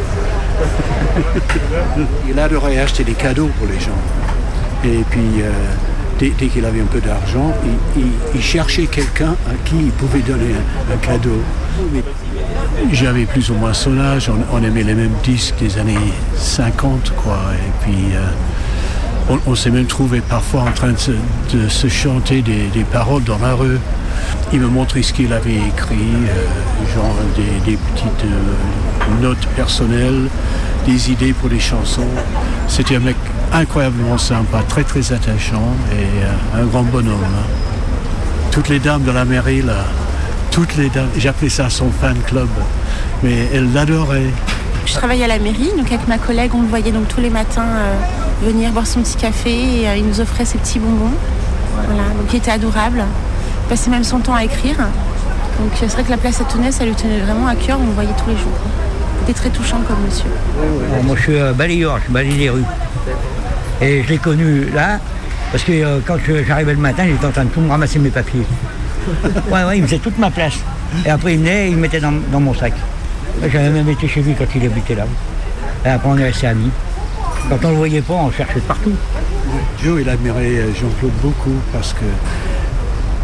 S36: il adorait acheter des cadeaux pour les gens. Et puis, euh, dès, qu'il avait un peu d'argent, il, cherchait quelqu'un à qui il pouvait donner un cadeau. J'avais plus ou moins son âge, on, aimait les mêmes disques des années 50, quoi. Et puis, euh, on, s'est même trouvé parfois en train de se, chanter des, paroles dans la rue. Il me montrait ce qu'il avait écrit, euh, genre des, petites euh, notes personnelles, des idées pour des chansons. C'était un mec incroyablement sympa, très très attachant et un grand bonhomme. hein. Toutes les dames de la mairie, là, toutes les dames, j'appelais ça son fan club, mais elles l'adoraient.
S37: Je travaille à la mairie, donc avec ma collègue, on le voyait donc tous les matins euh, venir boire son petit café et euh, il nous offrait ses petits bonbons. Voilà, donc il était adorable. Il passait même son temps à écrire. Donc euh, c'est vrai que la place à Tonnet, ça lui tenait vraiment à cœur, on le voyait tous les jours. C'était très touchant comme monsieur.
S38: Moi, je suis euh, balayeur, je balaye les rues. Et je l'ai connu là, parce que euh, quand je- j'arrivais le matin, j'étais en train de tout me ramasser mes papiers. Ouais, ouais, il me faisait toute ma place. Et après, il venait et il me mettait dans, dans mon sac. J'avais même été chez lui quand il habitait là. Et après, on est restés amis. Quand on le voyait pas, on le cherchait partout.
S36: Joe, il admirait Jean-Claude beaucoup parce que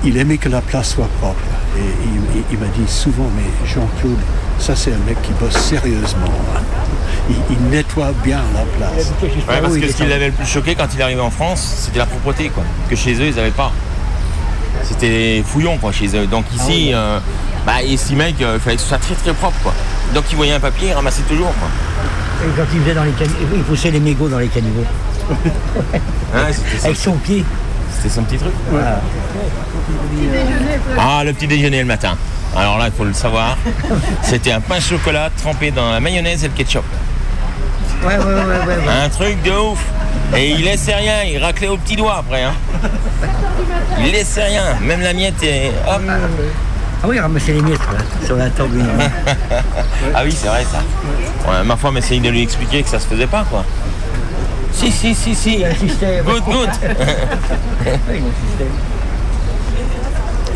S36: il aimait que la place soit propre. Et il, il- il m'a dit souvent, mais Jean-Claude, ça c'est un mec qui bosse sérieusement. Il, il nettoie bien la place.
S34: Ouais, parce que ce qui l'avait le plus choqué quand il est arrivé en France, c'était la propreté, quoi. Que chez eux, ils n'avaient pas. C'était fouillon, quoi, chez eux. Donc ici, euh, bah, il estimait qu'il fallait que ce soit très très propre, quoi. Donc il voyait un papier, il ramassait toujours, quoi.
S38: Et quand il faisait dans les caniveaux, il poussait les mégots dans les caniveaux. Avec son pied.
S34: C'était son petit truc.
S38: Voilà.
S34: Ah, le petit déjeuner le matin. Alors là, il faut le savoir. C'était un pain chocolat trempé dans la mayonnaise et le ketchup.
S38: Ouais, ouais, ouais, ouais. ouais.
S34: Un truc de ouf. Et il laissait rien, il raclait au petit doigt après. Hein. Il laissait rien, même la miette et hop.
S38: Ah oui, ramasser les miettes là, sur la table.
S34: ah oui, c'est vrai ça. Ouais, ma femme essayait de lui expliquer que ça se faisait pas quoi. Si, si, si, si. Good.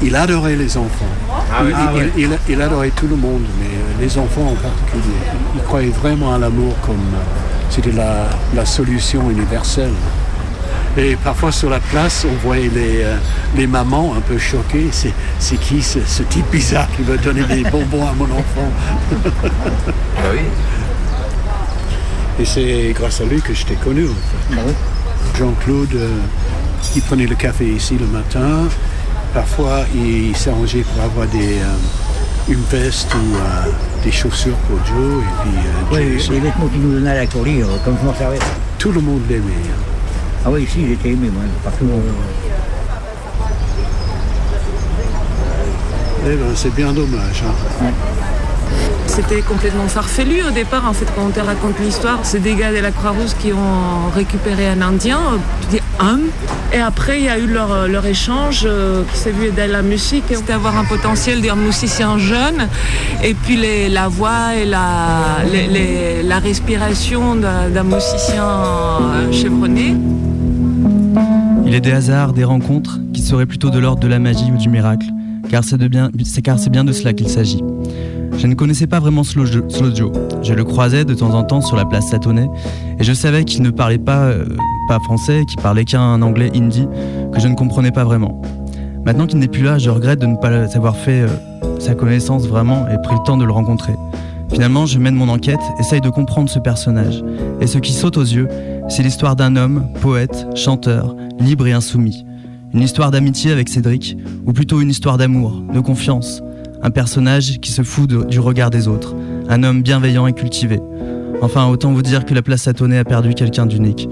S36: Il adorait les enfants.
S34: Ah oui.
S36: il,
S34: Ah ouais.
S36: il- il- il adorait tout le monde, mais les enfants en particulier. Il croyait vraiment à l'amour comme euh, c'était la, la solution universelle. Et parfois sur la place, on voyait les, euh, les mamans un peu choquées. C'est, c'est qui ce, ce type bizarre qui veut donner des bonbons à mon enfant?
S34: Oui.
S36: Et c'est grâce à lui que je t'ai connu. en fait. Jean-Claude, euh, il prenait le café ici le matin. Parfois, il s'arrangeait pour avoir des, euh, une veste ou euh, des chaussures pour Joe. Et puis, euh, Joe,
S38: les,
S36: c'est-
S38: les vêtements qu'il nous donnait à la courlie, euh, comme je m'en servais.
S36: Tout le monde l'aimait. hein.
S38: Ah oui, ici, il était aimé, moi, partout.
S36: Eh ben, c'est bien dommage. hein.
S39: C'était complètement farfelu au départ, en fait, quand on te raconte l'histoire. C'est des gars de la Croix-Rouge qui ont récupéré un Indien, tu dis un. Et après, il y a eu leur, leur échange euh, qui s'est vu dans la musique. C'était avoir un potentiel d'un musicien jeune. Et puis les- la voix et la, la respiration d'un musicien euh, chevronné.
S20: Il est des hasards, des rencontres qui seraient plutôt de l'ordre de la magie ou du miracle, car c'est bien, c'est car c'est bien de cela qu'il s'agit. Je ne connaissais pas vraiment Joe. Je le croisais de temps en temps sur la place Satonnet et je savais qu'il ne parlait pas, euh, français, qu'il parlait qu'un anglais hindi que je ne comprenais pas vraiment. Maintenant qu'il n'est plus là, je regrette de ne pas avoir fait euh, sa connaissance vraiment et pris le temps de le rencontrer. Finalement, je mène mon enquête, essaye de comprendre ce personnage. Et ce qui saute aux yeux, c'est l'histoire d'un homme, poète, chanteur, libre et insoumis. Une histoire d'amitié avec Cédric, ou plutôt une histoire d'amour, de confiance. Un personnage qui se fout du regard des autres. Un homme bienveillant et cultivé. Enfin, autant vous dire que la place Satonnet a perdu quelqu'un d'unique.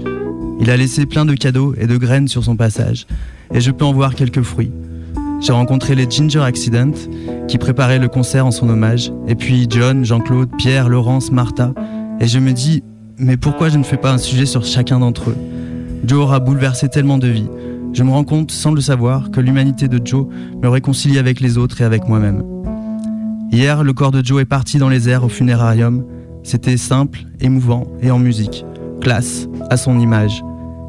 S20: Il a laissé plein de cadeaux et de graines sur son passage, et je peux en voir quelques fruits. J'ai rencontré les Ginger Accident, qui préparaient le concert en son hommage, et puis John, Jean-Claude, Pierre, Laurence, Martha, et je me dis, mais pourquoi je ne fais pas un sujet sur chacun d'entre eux? Joe aura bouleversé tellement de vies. Je me rends compte, sans le savoir, que l'humanité de Joe me réconcilie avec les autres et avec moi-même. Hier, le corps de Joe est parti dans les airs au funérarium. C'était simple, émouvant et en musique. Classe, à son image.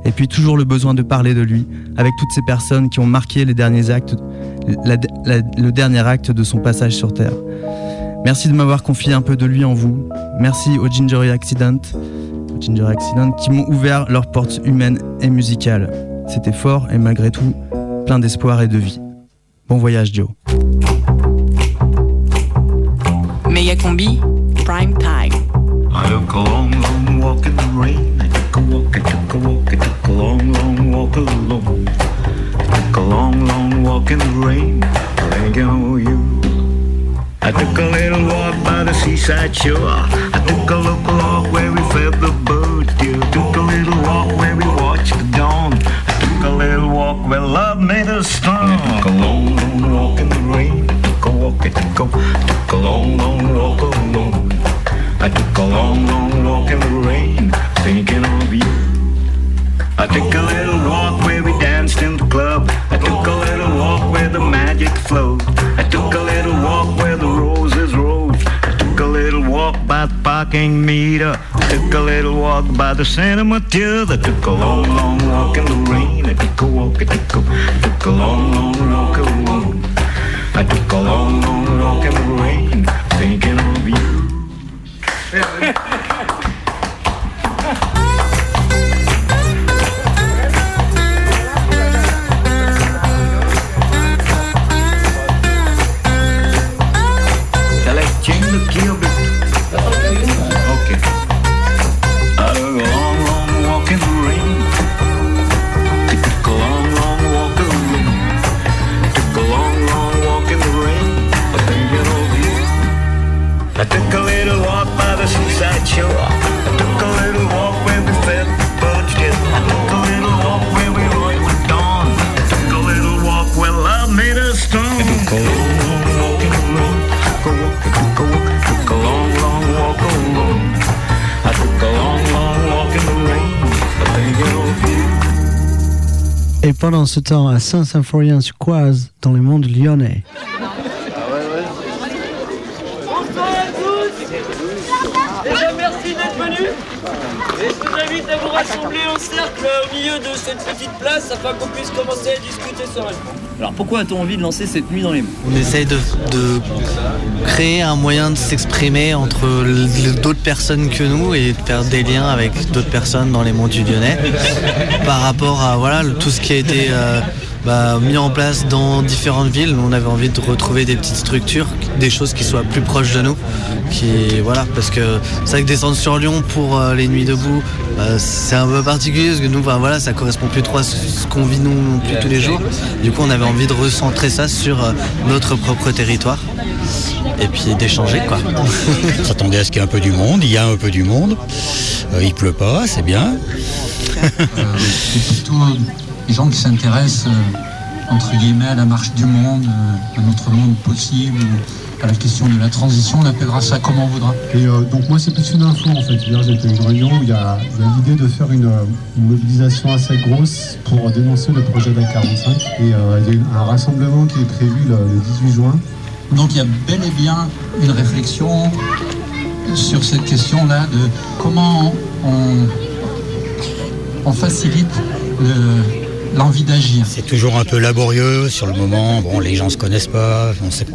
S20: Et puis toujours le besoin de parler de lui, avec toutes ces personnes qui ont marqué les derniers actes, le dernier acte de son passage sur Terre. Merci de m'avoir confié un peu de lui en vous. Merci au Gingery Accident, au Gingery Accident qui m'ont ouvert leurs portes humaines et musicales. C'était fort et malgré tout plein d'espoir et de vie. Bon voyage Joe.
S11: Combi, prime time.
S40: I took a long, long walk in the rain. I took a walk, I took a walk, I took a long, long walk alone. I took a long, long walk in the rain, of you. I took a little walk by the seaside shore. I took a where we fed the took a little walk where we watched the dawn. I took a little walk where love made us strong. I took a long, long walk in the rain. I took a walk, I took a, took a long, long walk alone. I took a long, long walk in the rain, thinking of you. I took a little walk where we danced in the club. I took a little walk where the magic flowed. I took a little walk where the roses rose. I took a little walk by the parking meter. I took a little walk by the Santa Matilda. I took a long, long walk in the rain. I took a walk, I took a, took a long, long walk alone. I took a long, long. Walk in the rain, thinking of you.
S18: pendant ce temps, à Saint-Symphorien-sur-Coise, dans le monde lyonnais.
S41: Bonsoir à tous Déjà merci d'être venus je vous invite à vous rassembler en cercle au milieu de cette petite place afin qu'on puisse commencer à discuter sereinement.
S42: Alors pourquoi a-t-on envie de lancer cette nuit dans les mots
S43: On essaye de, créer un moyen de s'exprimer entre d'autres personnes que nous et de faire des liens avec d'autres personnes dans les monts du Lyonnais par rapport à tout ce qui a été euh, bah, mis en place dans différentes villes. On avait envie de retrouver des petites structures, des choses qui soient plus proches de nous. Qui, voilà, parce que c'est vrai que descendre sur Lyon pour euh, les nuits debout, bah, c'est un peu particulier parce que nous, bah, voilà, ça correspond plus trop à ce ce qu'on vit nous non plus tous les jours. Du coup, on avait envie de recentrer ça sur euh, notre propre territoire et puis d'échanger quoi.
S44: On s'attendait à ce qu'il y ait un peu du monde, il y a un peu du monde. Euh, il pleut pas, c'est bien.
S45: C'est plutôt des gens qui s'intéressent, euh, entre guillemets, à la marche du monde, euh, à notre monde possible, la question de la transition. On appellera ça comme on voudra.
S46: Et euh, donc moi c'est plus une info en fait. Hier j'étais à une réunion où il y a, l'idée de faire une, une mobilisation assez grosse pour dénoncer le projet d'A45. Et euh, il y a eu un rassemblement qui est prévu le, le 18 juin.
S45: Donc il y a bel et bien une réflexion sur cette question-là de comment on, on facilite le- l'envie d'agir.
S44: C'est toujours un peu laborieux sur le moment. Bon, les gens se connaissent pas. On sait,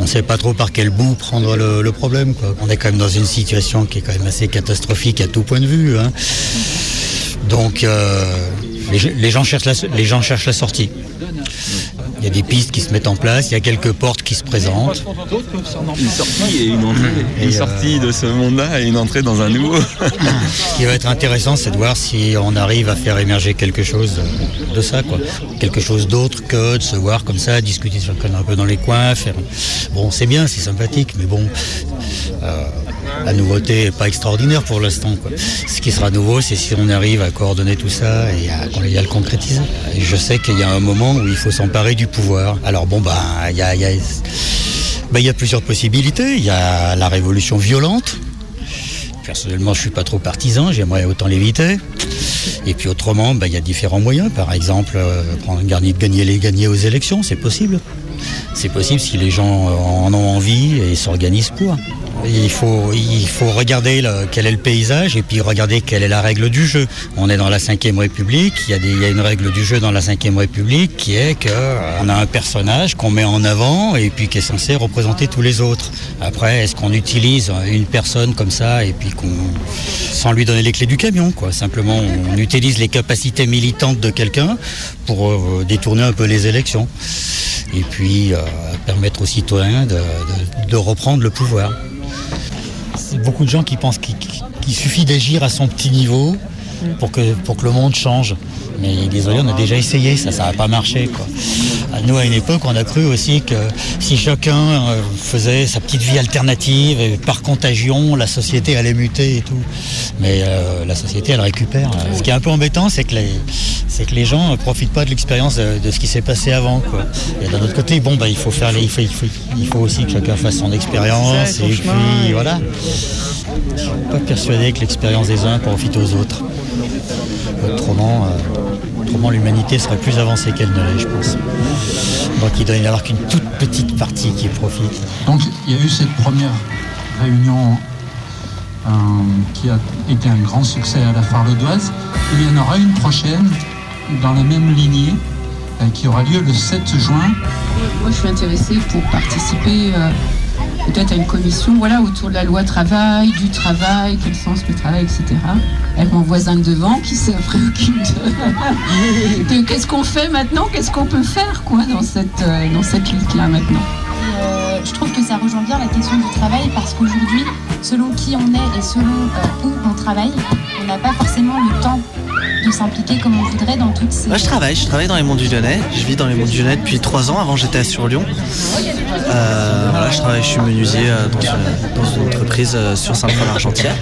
S44: on sait pas trop par quel bout prendre le, le problème. Quoi. On est quand même dans une situation qui est quand même assez catastrophique à tout point de vue. hein. Donc, euh, les, les gens cherchent la, les gens cherchent la sortie. Il y a des pistes qui se mettent en place, il y a quelques portes qui se présentent.
S47: Une sortie et une entrée.
S44: Et,
S47: une
S44: euh,
S47: sortie de ce monde-là et une entrée dans un nouveau.
S44: Ce qui va être intéressant, c'est de voir si on arrive à faire émerger quelque chose de ça, quoi. Quelque chose d'autre que de se voir comme ça, discuter sur un peu dans les coins, faire. Bon, c'est bien, c'est sympathique, mais bon, euh, la nouveauté n'est pas extraordinaire pour l'instant. Ce qui sera nouveau, c'est si on arrive à coordonner tout ça et à, le concrétiser. Je sais qu'il y a un moment où il faut s'emparer du pouvoir. Alors bon, bah, ben, il y a plusieurs possibilités. Il y a la révolution violente. Personnellement, je suis pas trop partisan, j'aimerais autant l'éviter. Et puis autrement, ben, il y a différents moyens. Par exemple, euh, gagner, gagner, les, gagner aux élections, c'est possible. C'est possible si les gens en ont envie et s'organisent pour. Il faut, regarder quel est le paysage et puis regarder quelle est la règle du jeu. On est dans la Ve République, il y, a une règle du jeu dans la Ve République qui est qu'on a un personnage qu'on met en avant et puis qui est censé représenter tous les autres. Après, est-ce qu'on utilise une personne comme ça et puis qu'on, sans lui donner les clés du camion, quoi? Simplement, on utilise les capacités militantes de quelqu'un pour euh, détourner un peu les élections et puis euh, permettre aux citoyens de reprendre le pouvoir. Beaucoup de gens qui pensent qu'il suffit d'agir à son petit niveau pour que, pour que le monde change. Mais désolé, on a déjà essayé, ça, ça n'a pas marché. Quoi. Nous, à une époque, on a cru aussi que si chacun euh, faisait sa petite vie alternative, et par contagion, la société allait muter et tout. Mais euh, la société, elle récupère. Ce qui est un peu embêtant, c'est que les, c'est que les gens ne profitent pas de l'expérience de, de ce qui s'est passé avant. Quoi. Et d'un autre côté, bon, bah, il, faut faire les, il, faut, il, faut, il faut aussi que chacun fasse son expérience. Et puis, voilà. Je suis pas persuadé que l'expérience des uns profite aux autres. Autrement, euh, autrement l'humanité serait plus avancée qu'elle ne l'est, je pense. Donc il doit y en avoir qu'une toute petite partie qui profite.
S45: Donc il y a eu cette première réunion euh, qui a été un grand succès à la Farledoise. Il y en aura une prochaine dans la même lignée euh, qui aura lieu le 7 juin.
S48: Moi, je suis intéressée pour participer euh, peut-être à une commission voilà, autour de la loi travail, du travail, quel sens le travail, etc. Avec mon voisin de devant qui se préoccupe de, de qu'est-ce qu'on fait maintenant, qu'est-ce qu'on peut faire quoi, dans cette, euh, dans cette lutte-là maintenant.
S49: Euh, je trouve que ça rejoint bien la question du travail parce qu'aujourd'hui, selon qui on est et selon euh, où on travaille, on n'a pas forcément le temps de s'impliquer comme on voudrait dans toutes ces...
S43: Moi, je travaille, je travaille dans les monts du Lyonnais. Je vis dans les monts du Lyonnais depuis trois ans. Avant, j'étais sur Lyon. Euh, voilà, je travaille, je suis menuisier dans, une, dans une entreprise sur Saint-Paul-Argentière.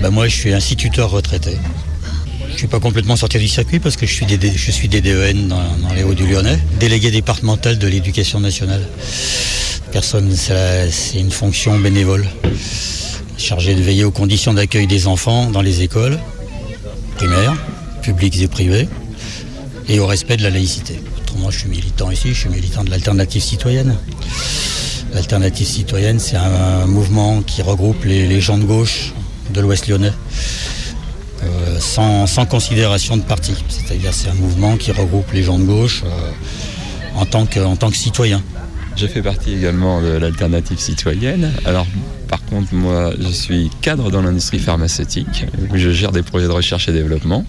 S44: Bah, moi, je suis instituteur retraité. Je suis pas complètement sorti du circuit parce que je suis, DDEN dans, dans les Hauts du Lyonnais, délégué départemental de l'éducation nationale. Personne, c'est une fonction bénévole, chargée de veiller aux conditions d'accueil des enfants dans les écoles primaires, publiques et privées, et au respect de la laïcité. Autrement, je suis militant ici, je suis militant de l'alternative citoyenne. L'alternative citoyenne, c'est un mouvement qui regroupe les gens de gauche de l'Ouest lyonnais, euh, sans, considération de parti. C'est-à-dire c'est un mouvement qui regroupe les gens de gauche euh, en, tant que, en tant que citoyens.
S47: Je fais partie également de l'alternative citoyenne. Alors, par contre, moi, je suis cadre dans l'industrie pharmaceutique. Je gère des projets de recherche et développement.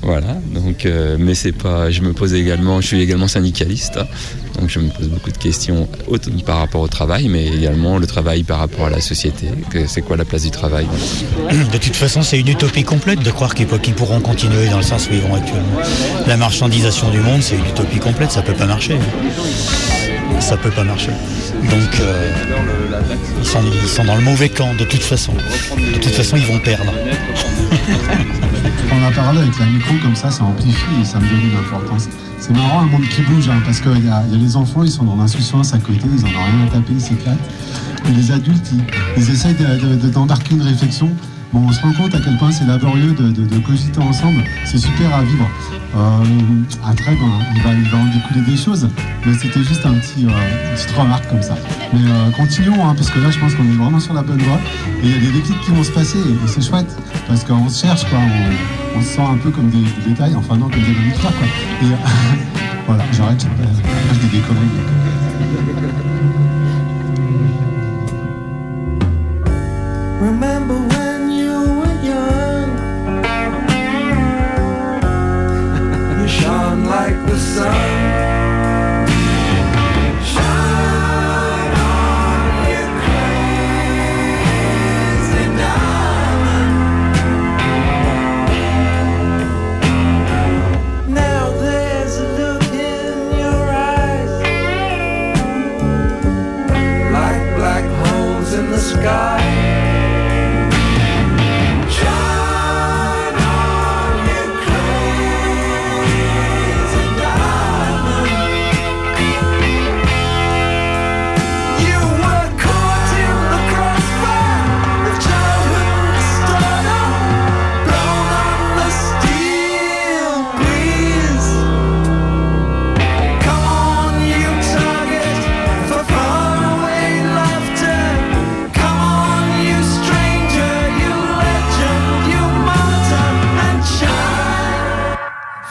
S47: Voilà. Donc, euh, mais c'est pas. Je me pose également. Je suis également syndicaliste. Donc, je me pose beaucoup de questions par rapport au travail, mais également le travail par rapport à la société. C'est quoi la place du travail
S44: De toute façon, c'est une utopie complète de croire qu'ils pourront continuer dans le sens où ils vont actuellement. La marchandisation du monde, c'est une utopie complète, ça peut pas marcher. Ça peut pas marcher. Donc, euh, ils, sont, dans le mauvais camp, de toute façon. De toute façon, ils vont perdre.
S46: On a parlé avec la micro comme ça, ça amplifie et ça me donne une importance. C'est marrant un monde qui bouge hein, parce qu'il y, a les enfants, ils sont dans l'insouciance à côté, ils en ont rien à taper, ils s'éclatent. Et les adultes, ils, essayent de- de- de- d'embarquer une réflexion. Bon, on se rend compte à quel point c'est laborieux de, cogiter ensemble. C'est super à vivre. Euh, après, ben, il, va, il va en découler des choses. Mais c'était juste un petit, euh, une petite remarque comme ça. Mais euh, continuons, hein, parce que là, je pense qu'on est vraiment sur la bonne voie. Et il y a des déclics qui vont se passer. Et c'est chouette. Parce qu'on se cherche, quoi. On, se sent un peu comme des, détails. Enfin, non, comme des mammifères, quoi. Et euh, voilà, j'arrête. Je dis des conneries.
S50: Remember shone like the sun. Shine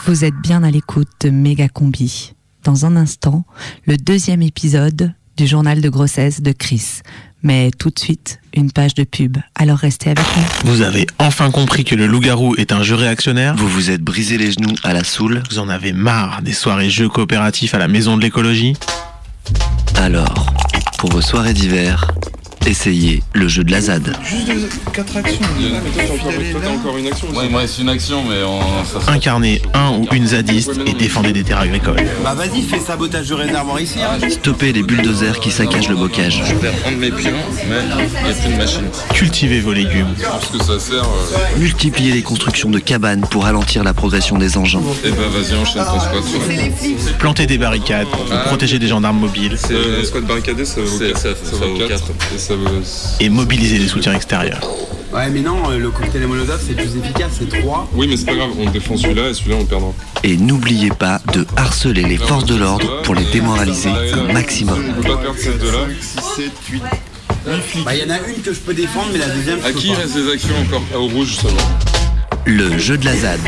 S23: Vous êtes bien à l'écoute de Méga Combi. Dans un instant, le deuxième épisode du journal de grossesse de Chris. Mais tout de suite, une page de pub. Alors restez avec nous.
S46: Vous avez enfin compris que le loup-garou est un jeu réactionnaire
S17: Vous vous êtes brisé les genoux à la soule?
S46: Vous en avez marre des soirées jeux coopératifs à la maison de l'écologie?
S17: Alors, pour vos soirées d'hiver, essayez le jeu de la ZAD.
S26: Juste 4 actions. T'as encore une action
S3: Ouais, il me reste une action, mais on. Ça
S46: Incarnez un ou une zadiste et défendez des terres agricoles.
S26: Bah vas-y, fais sabotage de réservoir ici. Hein.
S17: Stoppez les bulldozers qui saccagent le bocage.
S3: Je perds un de mes pions, mais il n'y a plus de machine.
S46: Cultivez vos légumes.
S3: Parce que ça sert. euh,
S17: Multipliez les constructions de cabanes pour ralentir la progression des engins.
S3: Eh ben vas-y, enchaîne ton squat. sur-
S46: Plantez des barricades pour
S3: Ah.
S46: protéger des gendarmes mobiles.
S3: Euh, le squat barricadé, ça vaut 4. Ça, ça 4. Et ça.
S46: Et mobiliser les soutiens extérieurs.
S26: Ouais, mais non, euh, le cocktail Molotov c'est plus efficace, c'est 3.
S3: Oui, mais c'est pas grave, on défend celui-là et celui-là on le perdra.
S17: Et n'oubliez pas de harceler les forces de l'ordre pour les démoraliser un maximum.
S3: On peut pas perdre ces deux-là.
S26: 6, 7, 8. Bah y en a une que je peux défendre, mais la deuxième
S3: À
S26: je peux
S3: qui il reste des actions encore? Ah, Au rouge seulement.
S17: Le jeu de la ZAD.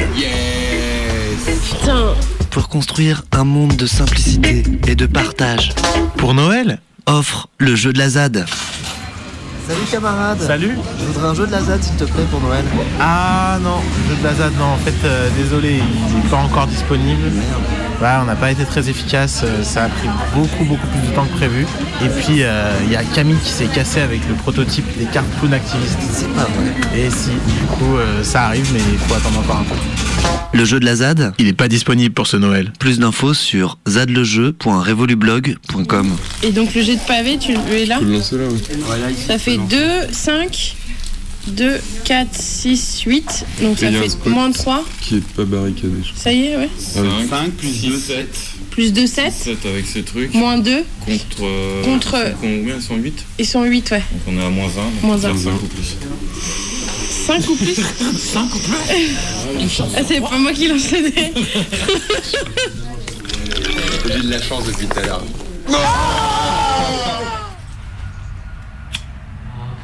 S37: Putain,
S17: Pour construire un monde de simplicité et de partage.
S46: Pour Noël?
S17: Offre le jeu de la ZAD.
S51: Salut camarade
S46: Salut
S51: Je voudrais un jeu de la ZAD s'il te plaît pour Noël.
S46: Ah non, le jeu de la ZAD, non, en fait, euh, désolé, il n'est pas encore disponible. On n'a pas été très efficace, euh, ça a pris beaucoup, beaucoup plus de temps que prévu. Et puis, euh, il y a Camille qui s'est cassé avec le prototype des cartoons activistes.
S51: C'est pas vrai.
S46: Et si, du coup, euh, ça arrive, mais il faut attendre encore un peu.
S17: Le jeu de la ZAD
S46: Il n'est pas disponible pour ce Noël.
S17: Plus d'infos sur zadlejeu.revolublog.com.
S37: et donc le jet de pavé, tu le es là
S3: Faut le lancer là, oui.
S37: Ça fait 2, 5, 2, 4, 6, 8. Donc ça fait moins de 3.
S3: Qui est pas barricadé, je
S37: Ça y est, ouais.
S3: 5 plus 2, 7.
S37: Plus 2, 7.
S3: 7 avec ces trucs.
S37: Moins 2.
S3: Contre. euh,
S37: Contre-
S3: Combien? Ils sont 8
S37: Ils sont 8, ouais.
S3: Donc on est à moins 1. Donc
S37: Moins
S3: on perd
S37: un.
S3: 5 ou plus.
S37: 5 ou plus 5 ou plus? Ah, c'est pas moi qui lance le dé.
S3: J'ai eu de la chance depuis tout à l'heure.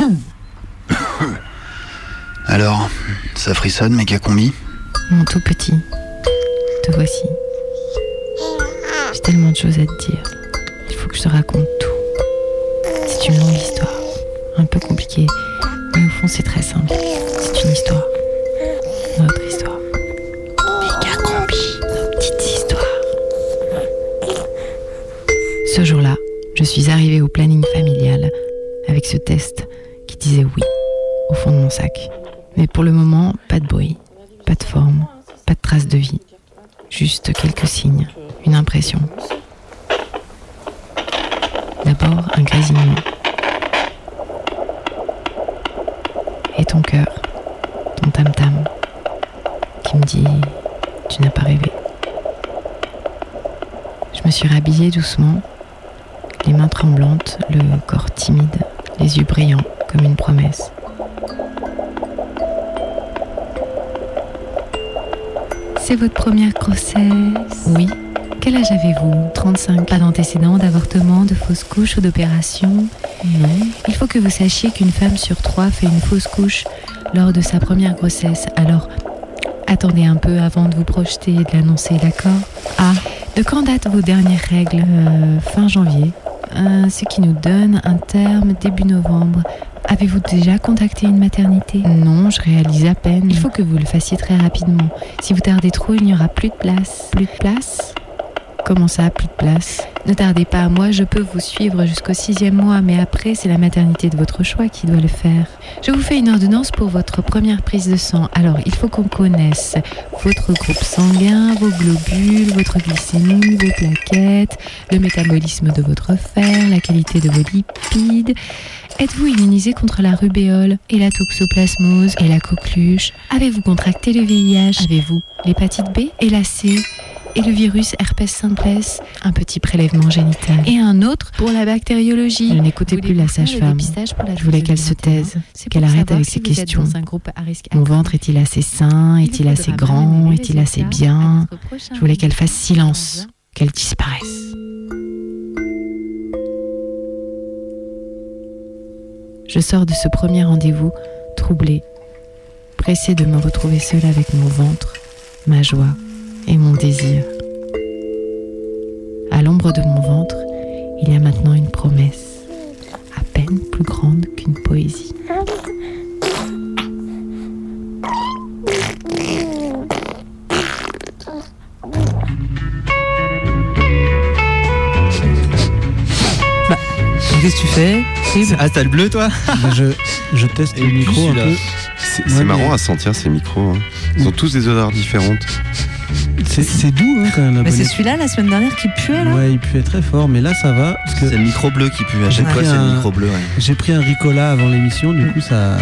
S17: Alors, ça frissonne, méga combi
S23: Mon tout petit, te voici. J'ai tellement de choses à te dire. Il faut que je te raconte tout. C'est une longue histoire, un peu compliquée, mais au fond c'est très simple. C'est une histoire, notre histoire. Méga combi, nos petites histoires. Ce jour-là, je suis arrivée au planning familial avec ce test qui disait oui au fond de mon sac. Mais pour le moment, pas de bruit, pas de forme, pas de trace de vie. Juste quelques signes, une impression. D'abord un grésillement. Et ton cœur, ton tam-tam, qui me dit Tu n'as pas rêvé. Je me suis rhabillée doucement, les mains tremblantes, le corps timide, les yeux brillants comme une promesse. C'est votre première grossesse? Oui. Quel âge avez-vous? 35. Pas d'antécédents, d'avortement, de fausse couche ou d'opération? Non. Il faut que vous sachiez qu'une femme sur trois fait une fausse couche lors de sa première grossesse. Alors, attendez un peu avant de vous projeter et de l'annoncer, d'accord? Ah, de quand datent vos dernières règles? Euh, Fin janvier. euh, ce qui nous donne un terme début novembre. Avez-vous déjà contacté une maternité Non, je réalise à peine. Il faut que vous le fassiez très rapidement. Si vous tardez trop, il n'y aura plus de place. Plus de place? Comment ça, plus de place? Ne tardez pas, moi je peux vous suivre jusqu'au sixième mois, mais après c'est la maternité de votre choix qui doit le faire. Je vous fais une ordonnance pour votre première prise de sang. Alors il faut qu'on connaisse votre groupe sanguin, vos globules, votre glycémie, vos plaquettes, le métabolisme de votre fer, la qualité de vos lipides. Êtes-vous immunisé contre la rubéole et la toxoplasmose et la coqueluche? Avez-vous contracté le VIH Avez-vous l'hépatite B et la C? Et le virus herpès simplex, un petit prélèvement génital. Et un autre pour la bactériologie. Je n'écoutais plus la sage-femme. Je voulais qu'elle se taise, qu'elle arrête avec ses questions. Mon ventre est-il assez sain Est-il assez grand Est-il assez bien Je voulais qu'elle fasse silence, qu'elle disparaisse. Je sors de ce premier rendez-vous troublé, pressé de me retrouver seule avec mon ventre, ma joie et mon désir. À l'ombre de mon ventre, il y a maintenant une promesse, à peine plus grande qu'une poésie.
S16: Bah, qu'est-ce que tu fais
S17: Ah, t'as le bleu, toi
S18: je, je teste le micro un peu.
S15: C'est
S18: Ouais,
S15: c'est
S18: mais-
S15: marrant à sentir ces micros. hein. Ils ont tous des odeurs différentes.
S18: C'est- C'est doux hein, quand même. la
S16: Mais c'est
S18: bonne-
S16: celui-là la semaine dernière qui puait là
S18: Ouais, il puait très fort, mais là ça va. parce que
S17: C'est le micro bleu qui pue. À
S18: j'ai
S17: chaque fois,
S18: pris
S17: c'est le
S18: un-
S17: micro bleu. ouais.
S18: J'ai pris un Ricola avant l'émission, du coup ça.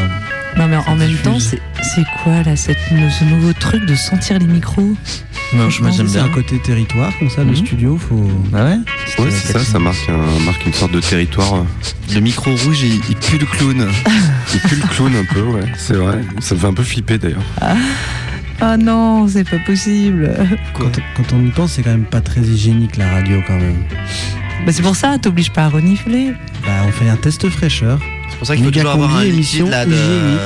S16: Non mais en même
S18: diffuse.
S16: temps, c'est c'est quoi là cette, ce nouveau truc de sentir les micros? Franchement,
S17: j'aime
S18: C'est
S17: bien.
S18: un côté territoire, comme ça, le
S17: Mhm.
S18: studio, faut.
S17: Ah ouais?
S15: Ouais, c'est ça, ça marque, un- marque une sorte de territoire.
S17: Le micro rouge, il, il pue le clown.
S15: Il pue le clown un peu, ouais, c'est vrai. Ça me fait un peu flipper d'ailleurs.
S16: Ah non, c'est pas possible.
S18: Quand, quand on y pense, c'est quand même pas très hygiénique la radio quand même.
S16: Bah c'est pour ça, t'obliges pas à renifler.
S18: Bah, on fait un test fraîcheur.
S17: C'est pour ça qu'il faut toujours avoir un
S18: émission
S17: liquide là de
S18: hygiénique.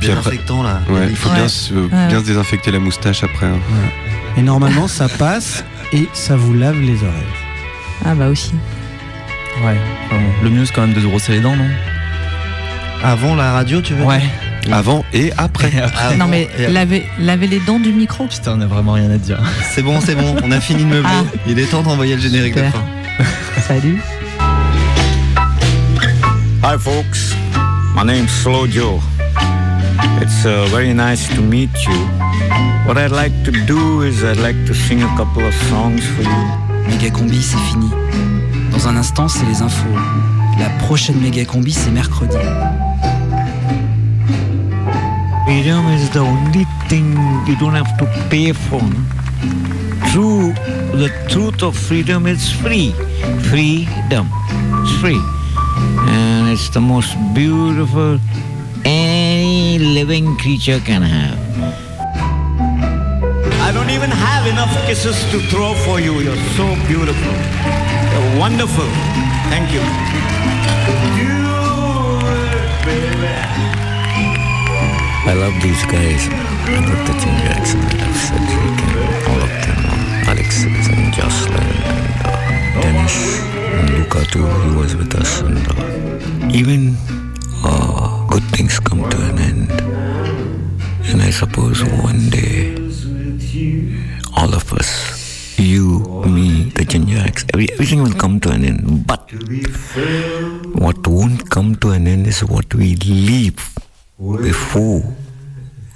S15: Puis après-
S17: désinfectant là.
S15: Ouais, il faut
S16: Ouais.
S15: bien, se,
S16: Ouais.
S15: bien se désinfecter la moustache après. hein.
S18: Et normalement, ça passe et ça vous lave les oreilles.
S16: Ah bah aussi.
S17: Ouais. enfin, le mieux, c'est quand même de se brosser les dents, non?
S52: Avant la radio, tu veux
S17: Ouais.
S15: Avant et après.
S17: Après.
S16: non mais laver, laver les dents du micro.
S17: Putain, on a vraiment rien à dire. C'est bon, c'est bon. On a fini de meubler.
S16: Ah.
S17: Il est temps d'envoyer le générique de
S16: Super.
S17: fin.
S16: Salut.
S53: Hi, folks. My name's Slow Joe. It's uh, very nice to meet you. What I'd like to do is I'd like to sing a couple of songs for you.
S20: Méga combi, c'est fini. Dans un instant, c'est les infos. La prochaine méga combi, c'est mercredi.
S53: Freedom is the only thing you don't have to pay for. True, the truth of freedom is free. Freedom. It's free. And it's the most beautiful any living creature can have. I don't even have enough kisses to throw for you. You're so beautiful. You're wonderful. Thank you. I love these guys. I love the Tim Jackson. Cedric and all of them. Alexis and Jocelyn and uh, Dennis and Luca too. He was with us. And uh, even uh, good things come to an end. And I suppose one day, all of us, you, me, the Jinjaks, every, everything will come to an end. But what won't come to an end is what we leave before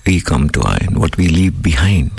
S53: we come to end, what we leave behind.